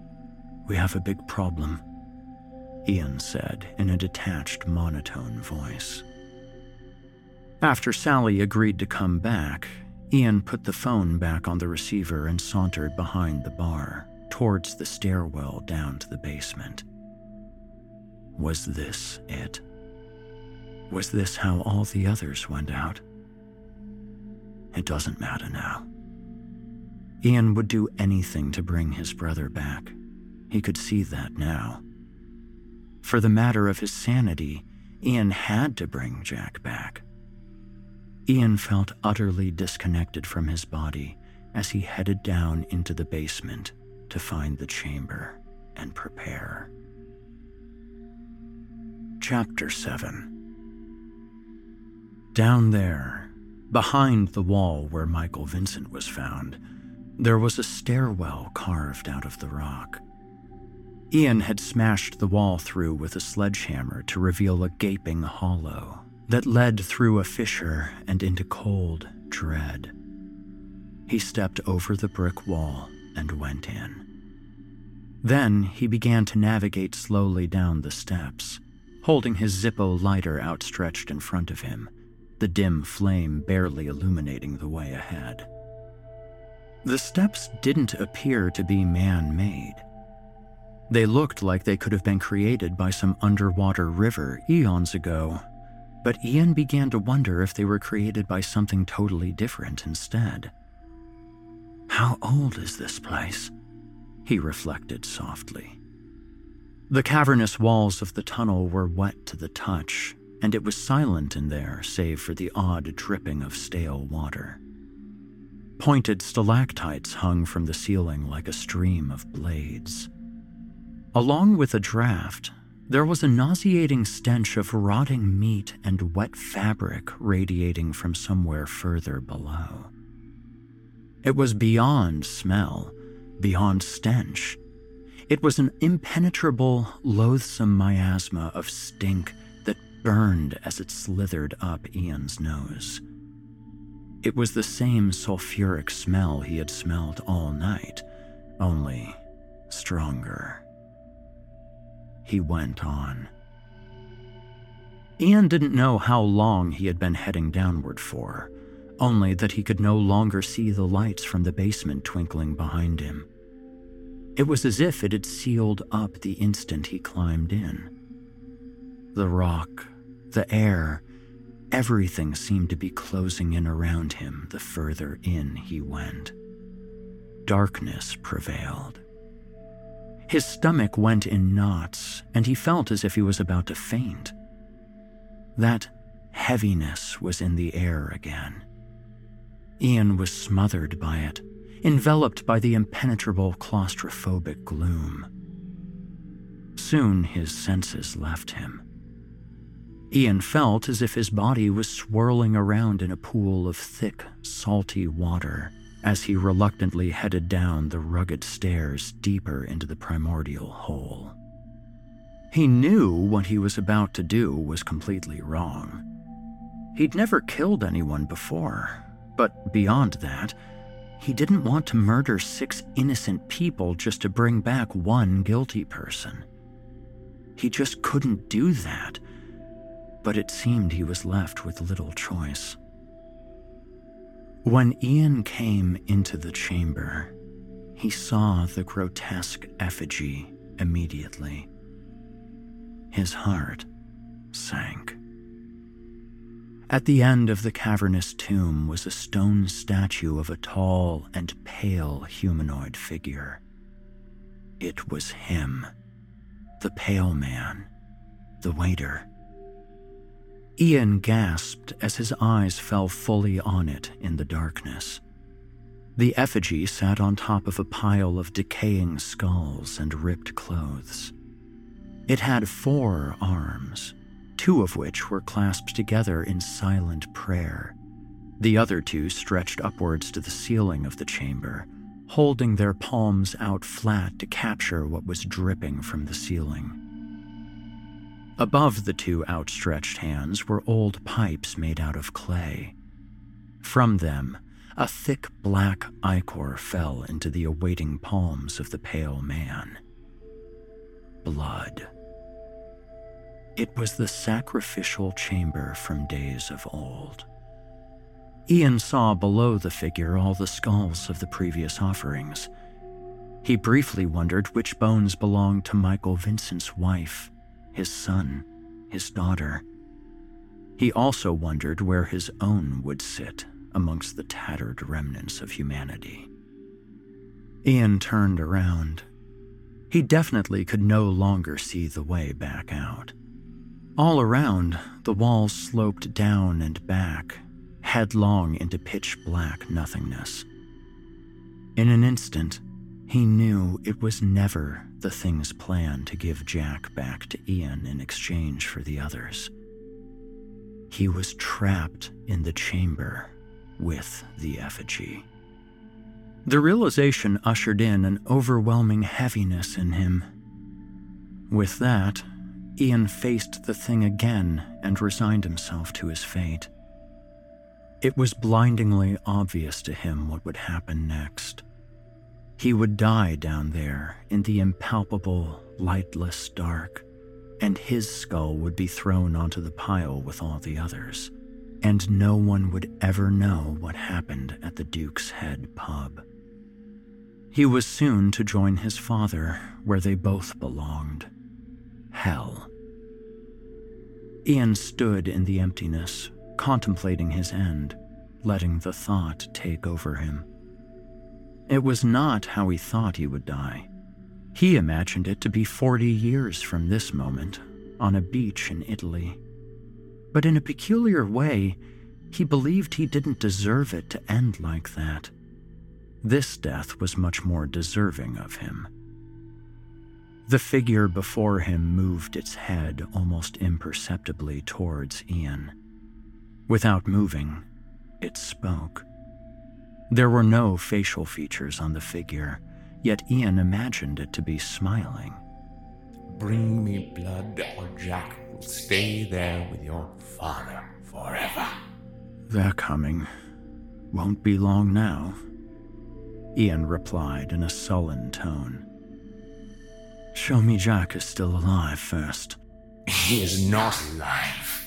We have a big problem, Ian said in a detached, monotone voice. After Sally agreed to come back, Ian put the phone back on the receiver and sauntered behind the bar, towards the stairwell down to the basement. Was this it? Was this how all the others went out? It doesn't matter now. Ian would do anything to bring his brother back. He could see that now. For the matter of his sanity, Ian had to bring Jack back. Ian felt utterly disconnected from his body as he headed down into the basement to find the chamber and prepare. Chapter 7 Down there, behind the wall where Michael Vincent was found, there was a stairwell carved out of the rock. Ian had smashed the wall through with a sledgehammer to reveal a gaping hollow that led through a fissure and into cold dread. He stepped over the brick wall and went in. Then he began to navigate slowly down the steps, holding his Zippo lighter outstretched in front of him, the dim flame barely illuminating the way ahead. The steps didn't appear to be man made. They looked like they could have been created by some underwater river eons ago, but Ian began to wonder if they were created by something totally different instead. How old is this place? He reflected softly. The cavernous walls of the tunnel were wet to the touch, and it was silent in there save for the odd dripping of stale water. Pointed stalactites hung from the ceiling like a stream of blades. Along with a draft, there was a nauseating stench of rotting meat and wet fabric radiating from somewhere further below. It was beyond smell, beyond stench. It was an impenetrable, loathsome miasma of stink that burned as it slithered up Ian's nose. It was the same sulfuric smell he had smelled all night, only stronger. He went on. Ian didn't know how long he had been heading downward for, only that he could no longer see the lights from the basement twinkling behind him. It was as if it had sealed up the instant he climbed in. The rock, the air, Everything seemed to be closing in around him the further in he went. Darkness prevailed. His stomach went in knots, and he felt as if he was about to faint. That heaviness was in the air again. Ian was smothered by it, enveloped by the impenetrable claustrophobic gloom. Soon his senses left him. Ian felt as if his body was swirling around in a pool of thick, salty water as he reluctantly headed down the rugged stairs deeper into the primordial hole. He knew what he was about to do was completely wrong. He'd never killed anyone before, but beyond that, he didn't want to murder six innocent people just to bring back one guilty person. He just couldn't do that but it seemed he was left with little choice. When Ian came into the chamber, he saw the grotesque effigy immediately. His heart sank. At the end of the cavernous tomb was a stone statue of a tall and pale humanoid figure. It was him, the pale man, the waiter. Ian gasped as his eyes fell fully on it in the darkness. The effigy sat on top of a pile of decaying skulls and ripped clothes. It had four arms, two of which were clasped together in silent prayer. The other two stretched upwards to the ceiling of the chamber, holding their palms out flat to capture what was dripping from the ceiling. Above the two outstretched hands were old pipes made out of clay. From them, a thick black ichor fell into the awaiting palms of the pale man. Blood. It was the sacrificial chamber from days of old. Ian saw below the figure all the skulls of the previous offerings. He briefly wondered which bones belonged to Michael Vincent's wife, his son, his daughter. He also wondered where his own would sit amongst the tattered remnants of humanity. Ian turned around. He definitely could no longer see the way back out. All around, the walls sloped down and back, headlong into pitch black nothingness. In an instant, he knew it was never the thing's plan to give Jack back to Ian in exchange for the others. He was trapped in the chamber with the effigy. The realization ushered in an overwhelming heaviness in him. With that, Ian faced the thing again and resigned himself to his fate. It was blindingly obvious to him what would happen next. He would die down there in the impalpable, lightless dark, and his skull would be thrown onto the pile with all the others, and no one would ever know what happened at the Duke's Head pub. He was soon to join his father where they both belonged hell. Ian stood in the emptiness, contemplating his end, letting the thought take over him. It was not how he thought he would die. He imagined it to be 40 years from this moment, on a beach in Italy. But in a peculiar way, he believed he didn't deserve it to end like that. This death was much more deserving of him. The figure before him moved its head almost imperceptibly towards Ian. Without moving, it spoke. There were no facial features on the figure, yet Ian imagined it to be smiling. Bring me blood, or Jack will stay there with your father forever. They're coming. Won't be long now. Ian replied in a sullen tone. Show me Jack is still alive first. He is not alive.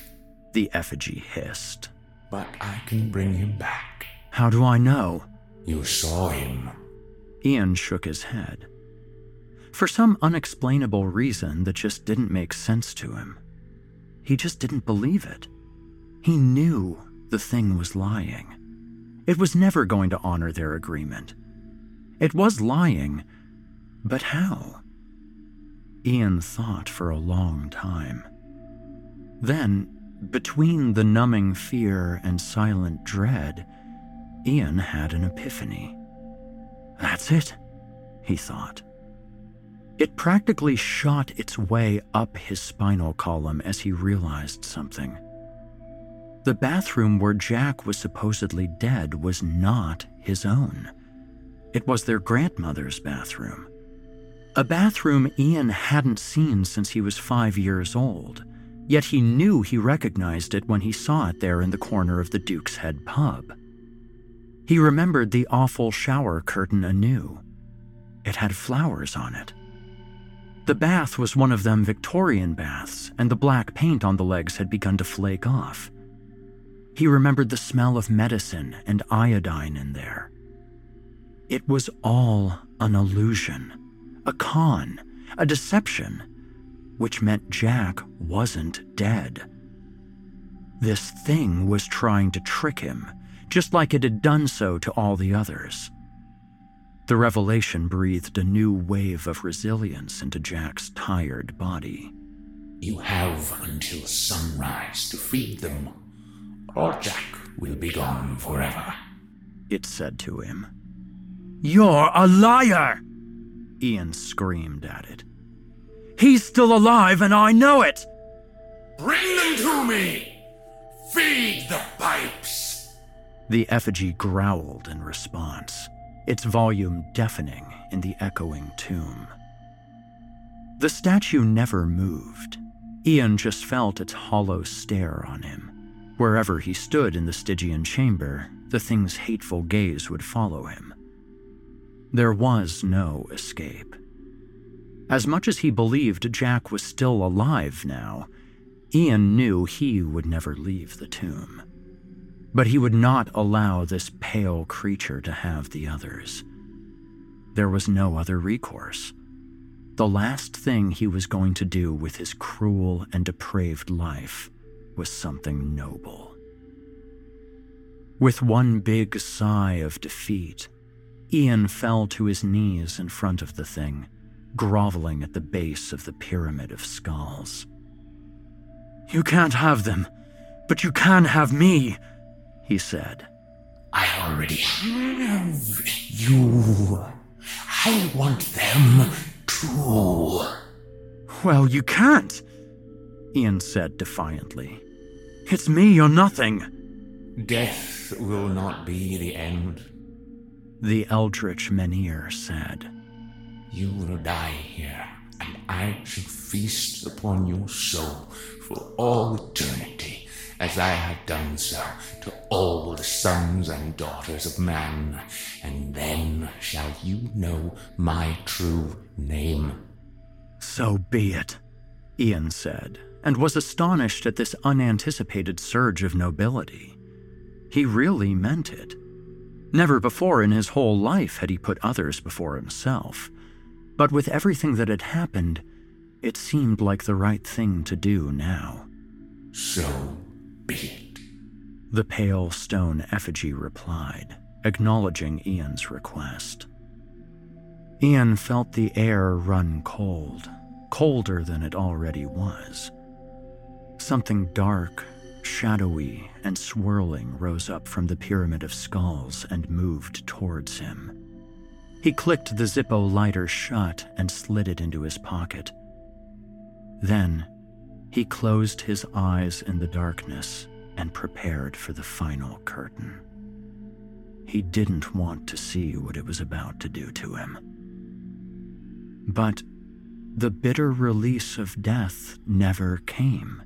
The effigy hissed. But I can bring him back. How do I know? You saw him. Ian shook his head. For some unexplainable reason that just didn't make sense to him. He just didn't believe it. He knew the thing was lying. It was never going to honor their agreement. It was lying, but how? Ian thought for a long time. Then, between the numbing fear and silent dread, Ian had an epiphany. That's it, he thought. It practically shot its way up his spinal column as he realized something. The bathroom where Jack was supposedly dead was not his own. It was their grandmother's bathroom. A bathroom Ian hadn't seen since he was five years old, yet he knew he recognized it when he saw it there in the corner of the Duke's Head pub. He remembered the awful shower curtain anew. It had flowers on it. The bath was one of them Victorian baths, and the black paint on the legs had begun to flake off. He remembered the smell of medicine and iodine in there. It was all an illusion, a con, a deception, which meant Jack wasn't dead. This thing was trying to trick him, just like it had done so to all the others. The revelation breathed a new wave of resilience into Jack's tired body. You have until sunrise to feed them, or Jack will be gone forever. It said to him. You're a liar! Ian screamed at it. He's still alive and I know it! Bring them to me! Feed the pipes! The effigy growled in response, its volume deafening in the echoing tomb. The statue never moved. Ian just felt its hollow stare on him. Wherever he stood in the Stygian chamber, the thing's hateful gaze would follow him. There was no escape. As much as he believed Jack was still alive now, Ian knew he would never leave the tomb. But he would not allow this pale creature to have the others. There was no other recourse. The last thing he was going to do with his cruel and depraved life was something noble. With one big sigh of defeat, Ian fell to his knees in front of the thing, groveling at the base of the pyramid of skulls. You can't have them, but you can have me, he said. I already have you. I want them too. Well, you can't, Ian said defiantly. It's me or nothing. Death will not be the end. The eldritch Menhir said. You will die here, and I shall feast upon your soul for all eternity, as I have done so to all the sons and daughters of man, and then shall you know my true name. So be it, Ian said, and was astonished at this unanticipated surge of nobility. He really meant it. Never before in his whole life had he put others before himself. But with everything that had happened, it seemed like the right thing to do now. So The pale stone effigy replied, acknowledging Ian's request. Ian felt the air run cold, colder than it already was. Something dark, shadowy, and swirling rose up from the pyramid of skulls and moved towards him. He clicked the Zippo lighter shut and slid it into his pocket. Then, he closed his eyes in the darkness and prepared for the final curtain. He didn't want to see what it was about to do to him. But the bitter release of death never came.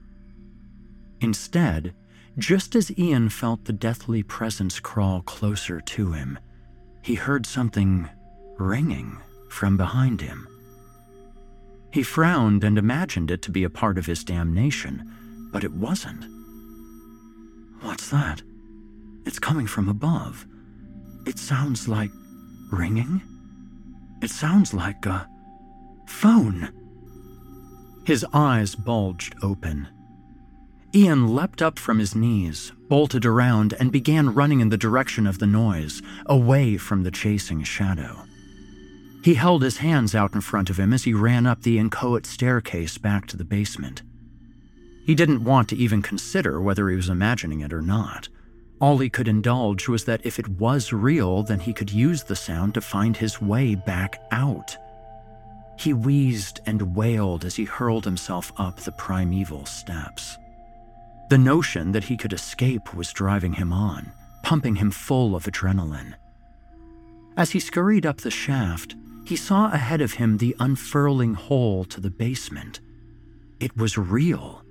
Instead, just as Ian felt the deathly presence crawl closer to him, he heard something ringing from behind him. He frowned and imagined it to be a part of his damnation, but it wasn't. What's that? It's coming from above. It sounds like ringing? It sounds like a phone. His eyes bulged open. Ian leapt up from his knees, bolted around, and began running in the direction of the noise, away from the chasing shadow. He held his hands out in front of him as he ran up the inchoate staircase back to the basement. He didn't want to even consider whether he was imagining it or not. All he could indulge was that if it was real, then he could use the sound to find his way back out. He wheezed and wailed as he hurled himself up the primeval steps. The notion that he could escape was driving him on, pumping him full of adrenaline. As he scurried up the shaft, he saw ahead of him the unfurling hole to the basement. It was real.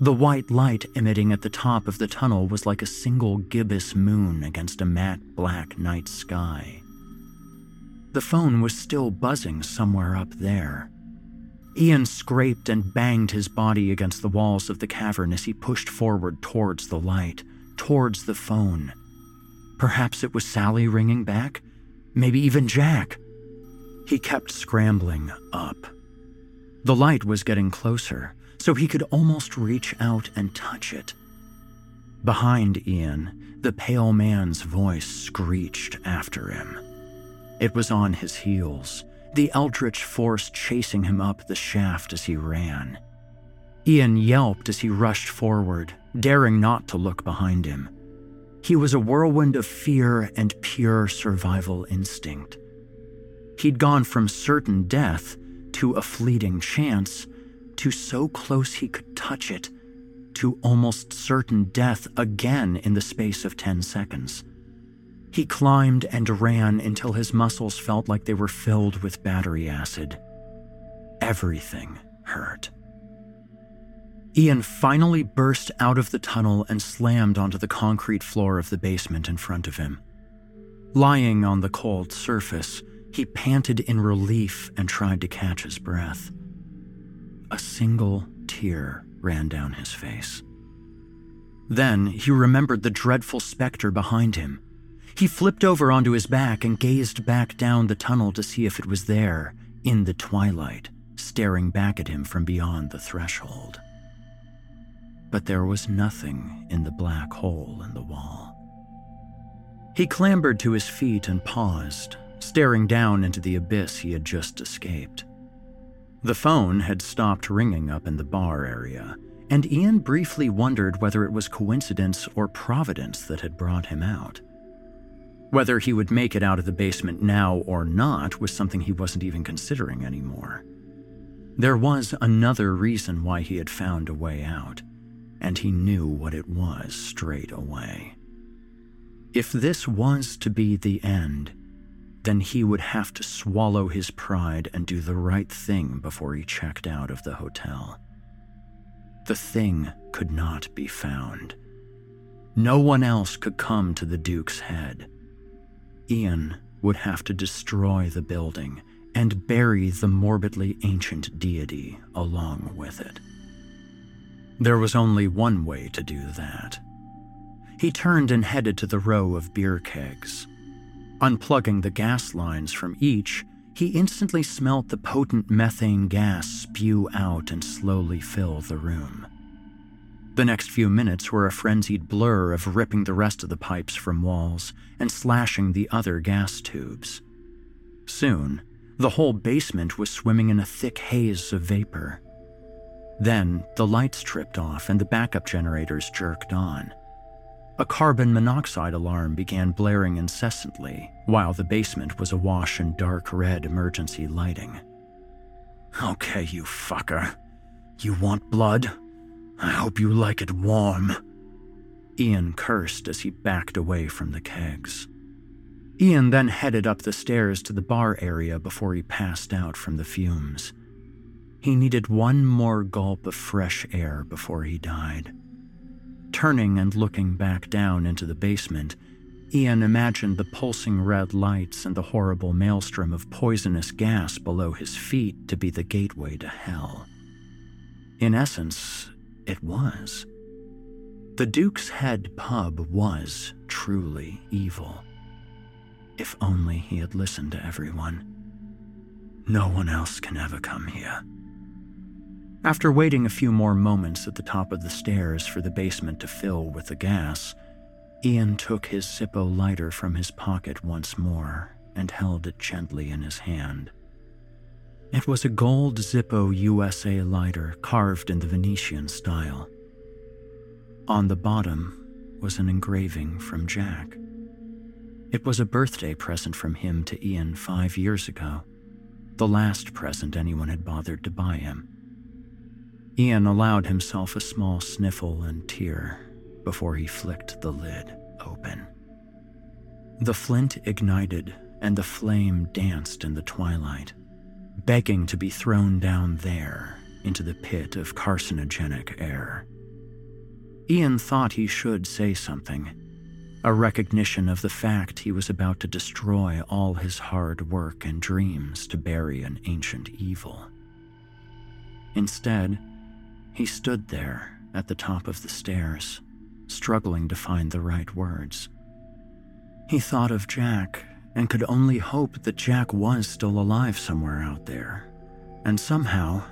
The white light emitting at the top of the tunnel was like a single gibbous moon against a matte black night sky. The phone was still buzzing somewhere up there. Ian scraped and banged his body against the walls of the cavern as he pushed forward towards the light, towards the phone. Perhaps it was Sally ringing back? Maybe even Jack? He kept scrambling up. The light was getting closer, so he could almost reach out and touch it. Behind Ian, the pale man's voice screeched after him. It was on his heels, the eldritch force chasing him up the shaft as he ran. Ian yelped as he rushed forward, daring not to look behind him. He was a whirlwind of fear and pure survival instinct. He'd gone from certain death to a fleeting chance to so close he could touch it to almost certain death again in the space of 10 seconds. He climbed and ran until his muscles felt like they were filled with battery acid. Everything hurt. Ian finally burst out of the tunnel and slammed onto the concrete floor of the basement in front of him. Lying on the cold surface, he panted in relief and tried to catch his breath. A single tear ran down his face. Then he remembered the dreadful specter behind him. He flipped over onto his back and gazed back down the tunnel to see if it was there, in the twilight, staring back at him from beyond the threshold but there was nothing in the black hole in the wall. He clambered to his feet and paused, staring down into the abyss he had just escaped. The phone had stopped ringing up in the bar area, and Ian briefly wondered whether it was coincidence or providence that had brought him out. Whether he would make it out of the basement now or not was something he wasn't even considering anymore. There was another reason why he had found a way out and he knew what it was straight away. If this was to be the end, then he would have to swallow his pride and do the right thing before he checked out of the hotel. The thing could not be found. No one else could come to the Duke's head. Ian would have to destroy the building and bury the morbidly ancient deity along with it. There was only one way to do that. He turned and headed to the row of beer kegs. Unplugging the gas lines from each, he instantly smelt the potent methane gas spew out and slowly fill the room. The next few minutes were a frenzied blur of ripping the rest of the pipes from walls and slashing the other gas tubes. Soon, the whole basement was swimming in a thick haze of vapor. Then the lights tripped off and the backup generators jerked on. A carbon monoxide alarm began blaring incessantly, while the basement was awash in dark red emergency lighting. Okay, you fucker. You want blood? I hope you like it warm. Ian cursed as he backed away from the kegs. Ian then headed up the stairs to the bar area before he passed out from the fumes. He needed one more gulp of fresh air before he died. Turning and looking back down into the basement, Ian imagined the pulsing red lights and the horrible maelstrom of poisonous gas below his feet to be the gateway to hell. In essence, it was. The Duke's Head pub was truly evil. If only he had listened to everyone. No one else can ever come here. After waiting a few more moments at the top of the stairs for the basement to fill with the gas, Ian took his Zippo lighter from his pocket once more and held it gently in his hand. It was a gold Zippo USA lighter carved in the Venetian style. On the bottom was an engraving from Jack. It was a birthday present from him to Ian five years ago, the last present anyone had bothered to buy him. Ian allowed himself a small sniffle and tear before he flicked the lid open. The flint ignited and the flame danced in the twilight, begging to be thrown down there into the pit of carcinogenic air. Ian thought he should say something, a recognition of the fact he was about to destroy all his hard work and dreams to bury an ancient evil. Instead, he stood there at the top of the stairs, struggling to find the right words. He thought of Jack and could only hope that Jack was still alive somewhere out there. And somehow,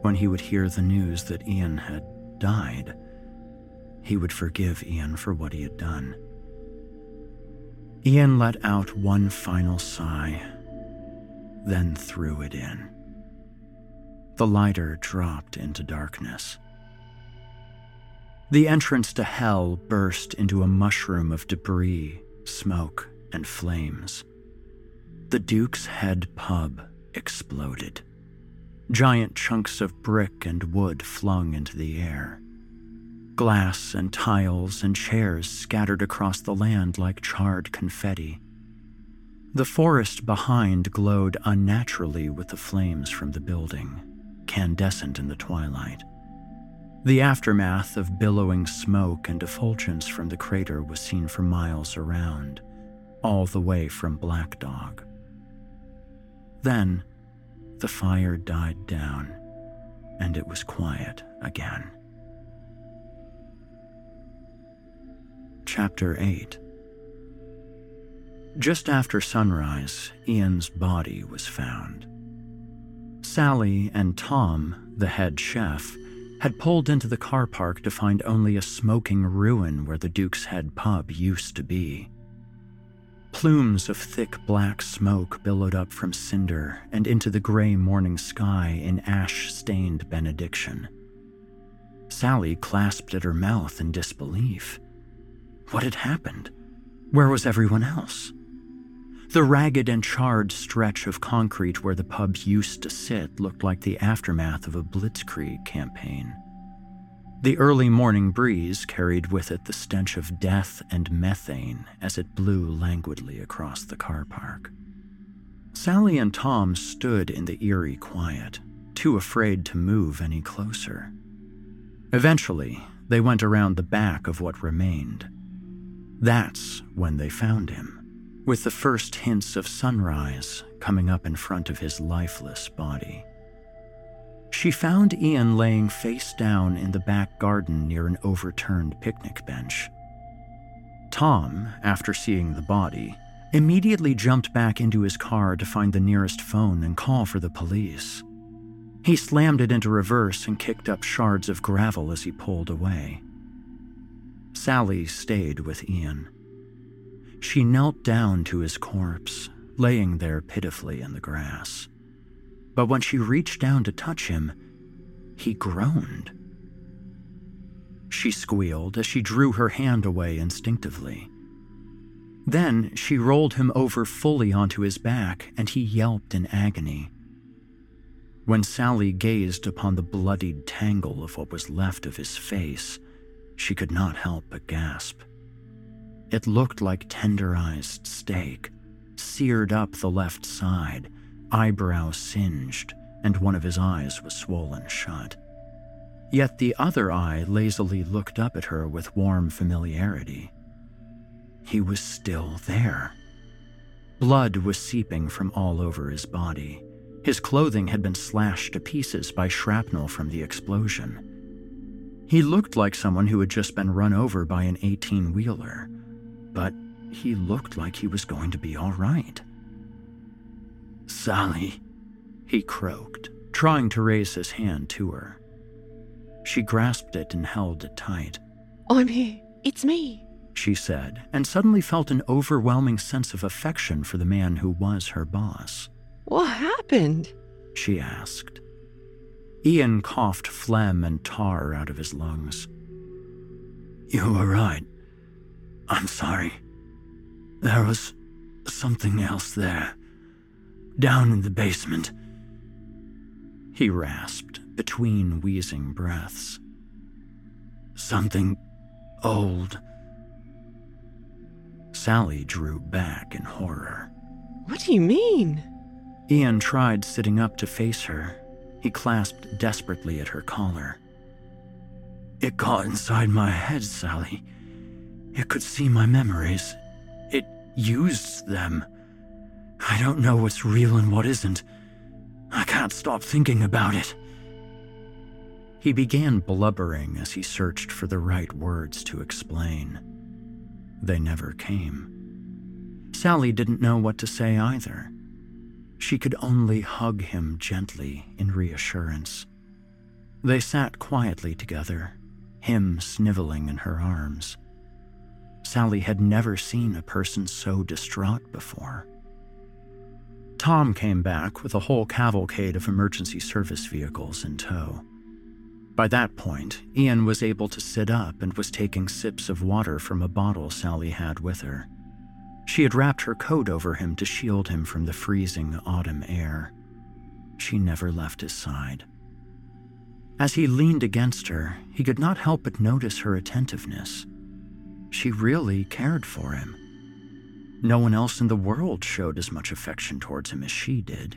when he would hear the news that Ian had died, he would forgive Ian for what he had done. Ian let out one final sigh, then threw it in. The lighter dropped into darkness. The entrance to hell burst into a mushroom of debris, smoke, and flames. The Duke's Head pub exploded. Giant chunks of brick and wood flung into the air. Glass and tiles and chairs scattered across the land like charred confetti. The forest behind glowed unnaturally with the flames from the building, incandescent in the twilight. The aftermath of billowing smoke and effulgence from the crater was seen for miles around, all the way from Black Dog. Then, the fire died down, and it was quiet again. Chapter 8 Just after sunrise, Ian's body was found. Sally and Tom, the head chef, had pulled into the car park to find only a smoking ruin where the Duke's Head pub used to be. Plumes of thick black smoke billowed up from cinder and into the gray morning sky in ash stained benediction. Sally clasped at her mouth in disbelief. What had happened? Where was everyone else? The ragged and charred stretch of concrete where the pub used to sit looked like the aftermath of a blitzkrieg campaign. The early morning breeze carried with it the stench of death and methane as it blew languidly across the car park. Sally and Tom stood in the eerie quiet, too afraid to move any closer. Eventually, they went around the back of what remained. That's when they found him with the first hints of sunrise coming up in front of his lifeless body. She found Ian laying face down in the back garden near an overturned picnic bench. Tom, after seeing the body, immediately jumped back into his car to find the nearest phone and call for the police. He slammed it into reverse and kicked up shards of gravel as he pulled away. Sally stayed with Ian. She knelt down to his corpse, laying there pitifully in the grass. But when she reached down to touch him, he groaned. She squealed as she drew her hand away instinctively. Then she rolled him over fully onto his back, and he yelped in agony. When Sally gazed upon the bloodied tangle of what was left of his face, she could not help but gasp. It looked like tenderized steak, seared up the left side, eyebrow singed, and one of his eyes was swollen shut. Yet the other eye lazily looked up at her with warm familiarity. He was still there. Blood was seeping from all over his body. His clothing had been slashed to pieces by shrapnel from the explosion. He looked like someone who had just been run over by an 18 wheeler but he looked like he was going to be all right. Sally, he croaked, trying to raise his hand to her. She grasped it and held it tight. I'm here. It's me, she said, and suddenly felt an overwhelming sense of affection for the man who was her boss. What happened? she asked. Ian coughed phlegm and tar out of his lungs. You were right. I'm sorry. There was something else there. Down in the basement. He rasped between wheezing breaths. Something old. Sally drew back in horror. What do you mean? Ian tried sitting up to face her. He clasped desperately at her collar. It got inside my head, Sally. It could see my memories. It used them. I don't know what's real and what isn't. I can't stop thinking about it. He began blubbering as he searched for the right words to explain. They never came. Sally didn't know what to say either. She could only hug him gently in reassurance. They sat quietly together, him sniveling in her arms. Sally had never seen a person so distraught before. Tom came back with a whole cavalcade of emergency service vehicles in tow. By that point, Ian was able to sit up and was taking sips of water from a bottle Sally had with her. She had wrapped her coat over him to shield him from the freezing autumn air. She never left his side. As he leaned against her, he could not help but notice her attentiveness. She really cared for him. No one else in the world showed as much affection towards him as she did.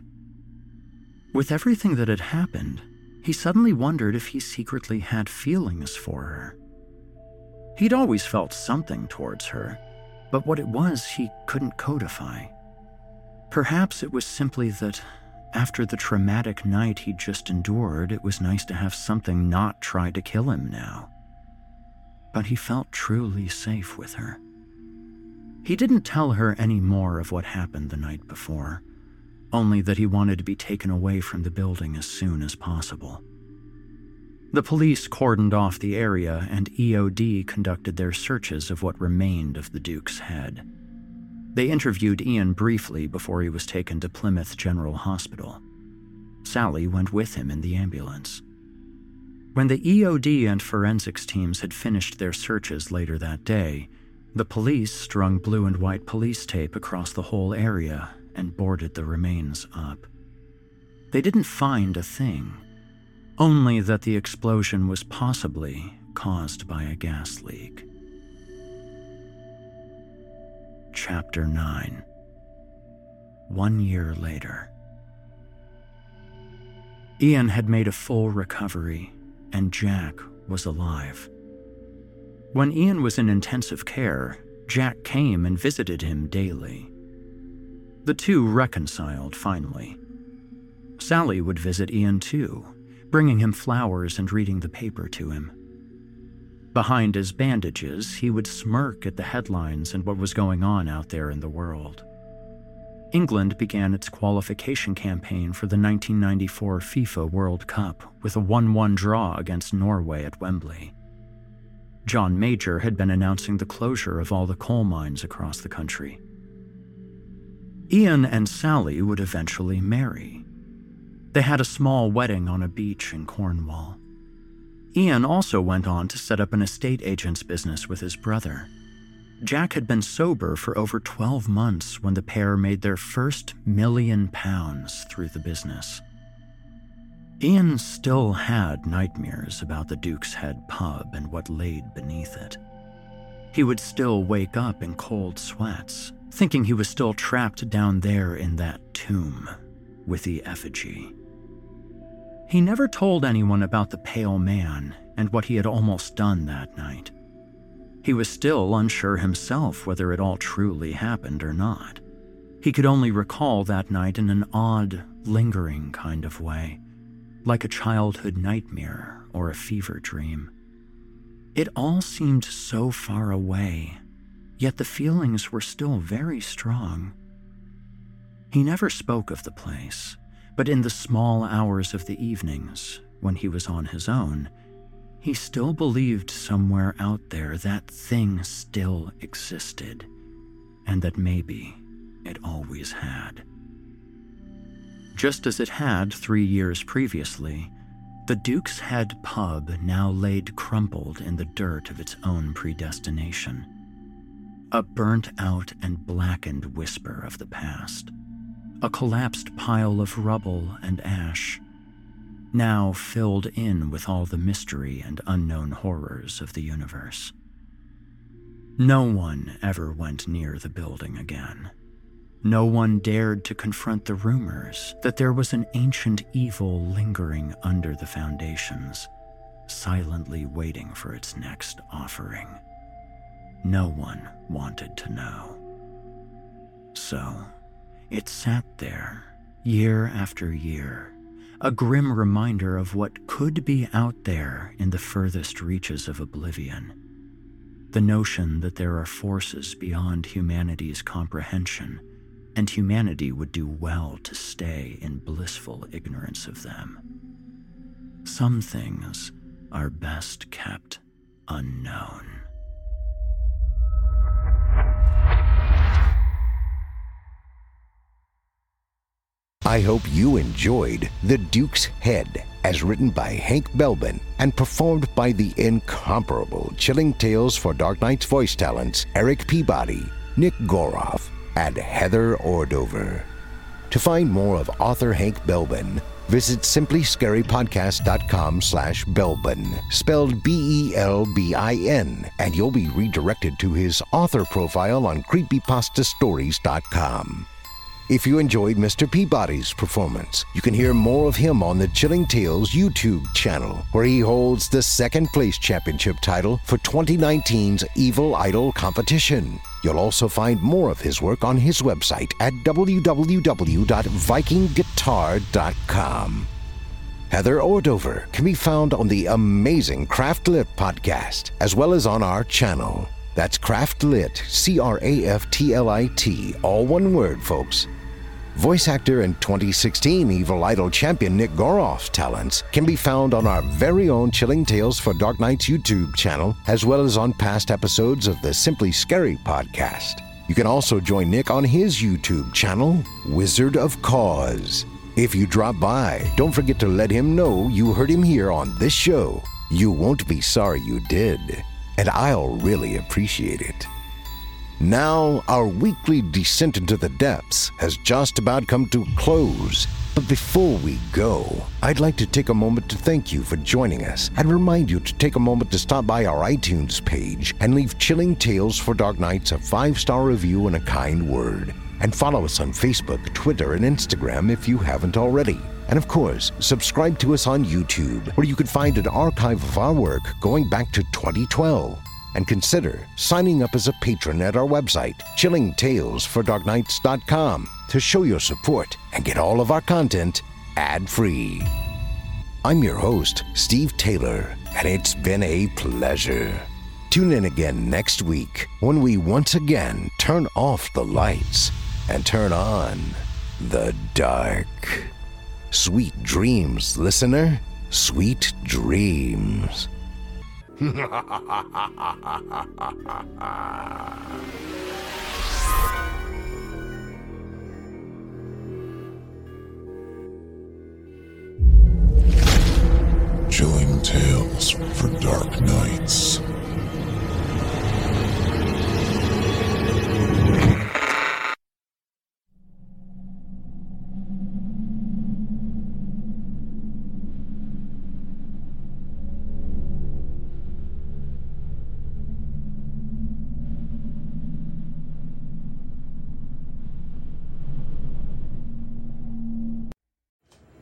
With everything that had happened, he suddenly wondered if he secretly had feelings for her. He'd always felt something towards her, but what it was he couldn't codify. Perhaps it was simply that after the traumatic night he'd just endured, it was nice to have something not try to kill him now. But he felt truly safe with her. He didn't tell her any more of what happened the night before, only that he wanted to be taken away from the building as soon as possible. The police cordoned off the area and EOD conducted their searches of what remained of the Duke's head. They interviewed Ian briefly before he was taken to Plymouth General Hospital. Sally went with him in the ambulance. When the EOD and forensics teams had finished their searches later that day, the police strung blue and white police tape across the whole area and boarded the remains up. They didn't find a thing, only that the explosion was possibly caused by a gas leak. Chapter 9 One year later. Ian had made a full recovery, and Jack was alive. When Ian was in intensive care, Jack came and visited him daily. The two reconciled finally. Sally would visit Ian too, bringing him flowers and reading the paper to him. Behind his bandages, he would smirk at the headlines and what was going on out there in the world. England began its qualification campaign for the 1994 FIFA World Cup with a 1 1 draw against Norway at Wembley. John Major had been announcing the closure of all the coal mines across the country. Ian and Sally would eventually marry. They had a small wedding on a beach in Cornwall. Ian also went on to set up an estate agent's business with his brother. Jack had been sober for over 12 months when the pair made their first million pounds through the business. Ian still had nightmares about the Duke's Head pub and what laid beneath it. He would still wake up in cold sweats, thinking he was still trapped down there in that tomb with the effigy. He never told anyone about the pale man and what he had almost done that night. He was still unsure himself whether it all truly happened or not. He could only recall that night in an odd, lingering kind of way, like a childhood nightmare or a fever dream. It all seemed so far away, yet the feelings were still very strong. He never spoke of the place, but in the small hours of the evenings, when he was on his own, he still believed somewhere out there that thing still existed, and that maybe it always had. Just as it had three years previously, the Duke's Head pub now laid crumpled in the dirt of its own predestination. A burnt out and blackened whisper of the past a collapsed pile of rubble and ash, now filled in with all the mystery and unknown horrors of the universe. No one ever went near the building again. No one dared to confront the rumors that there was an ancient evil lingering under the foundations, silently waiting for its next offering. No one wanted to know. So, it sat there, year after year, a grim reminder of what could be out there in the furthest reaches of oblivion. The notion that there are forces beyond humanity's comprehension, and humanity would do well to stay in blissful ignorance of them. Some things are best kept unknown. I hope you enjoyed The Duke's Head, as written by Hank Belbin and performed by the incomparable Chilling Tales for Dark Nights voice talents Eric Peabody, Nick Goroff, and Heather Ordover. To find more of author Hank Belbin, visit simplyscarypodcast.com slash Belbin, spelled B-E-L-B-I-N, and you'll be redirected to his author profile on creepypastastories.com. If you enjoyed Mr. Peabody's performance, you can hear more of him on the Chilling Tales YouTube channel, where he holds the second place championship title for 2019's Evil Idol competition. You'll also find more of his work on his website at www.vikingguitar.com. Heather Ordover can be found on the amazing CraftLit podcast, as well as on our channel. That's CraftLit, C R A F T L I T, all one word, folks. Voice actor and 2016 Evil Idol champion Nick Goroff's talents can be found on our very own Chilling Tales for Dark Nights YouTube channel, as well as on past episodes of the Simply Scary podcast. You can also join Nick on his YouTube channel, Wizard of Cause. If you drop by, don't forget to let him know you heard him here on this show. You won't be sorry you did, and I'll really appreciate it. Now, our weekly descent into the depths has just about come to a close. But before we go, I'd like to take a moment to thank you for joining us and remind you to take a moment to stop by our iTunes page and leave Chilling Tales for Dark Nights a five star review and a kind word. And follow us on Facebook, Twitter, and Instagram if you haven't already. And of course, subscribe to us on YouTube, where you can find an archive of our work going back to 2012 and consider signing up as a patron at our website, chillingtalesfordarknights.com, to show your support and get all of our content ad free. I'm your host, Steve Taylor, and it's been a pleasure. Tune in again next week when we once again turn off the lights and turn on the dark. Sweet dreams, listener. Sweet dreams. Chilling tales for dark nights.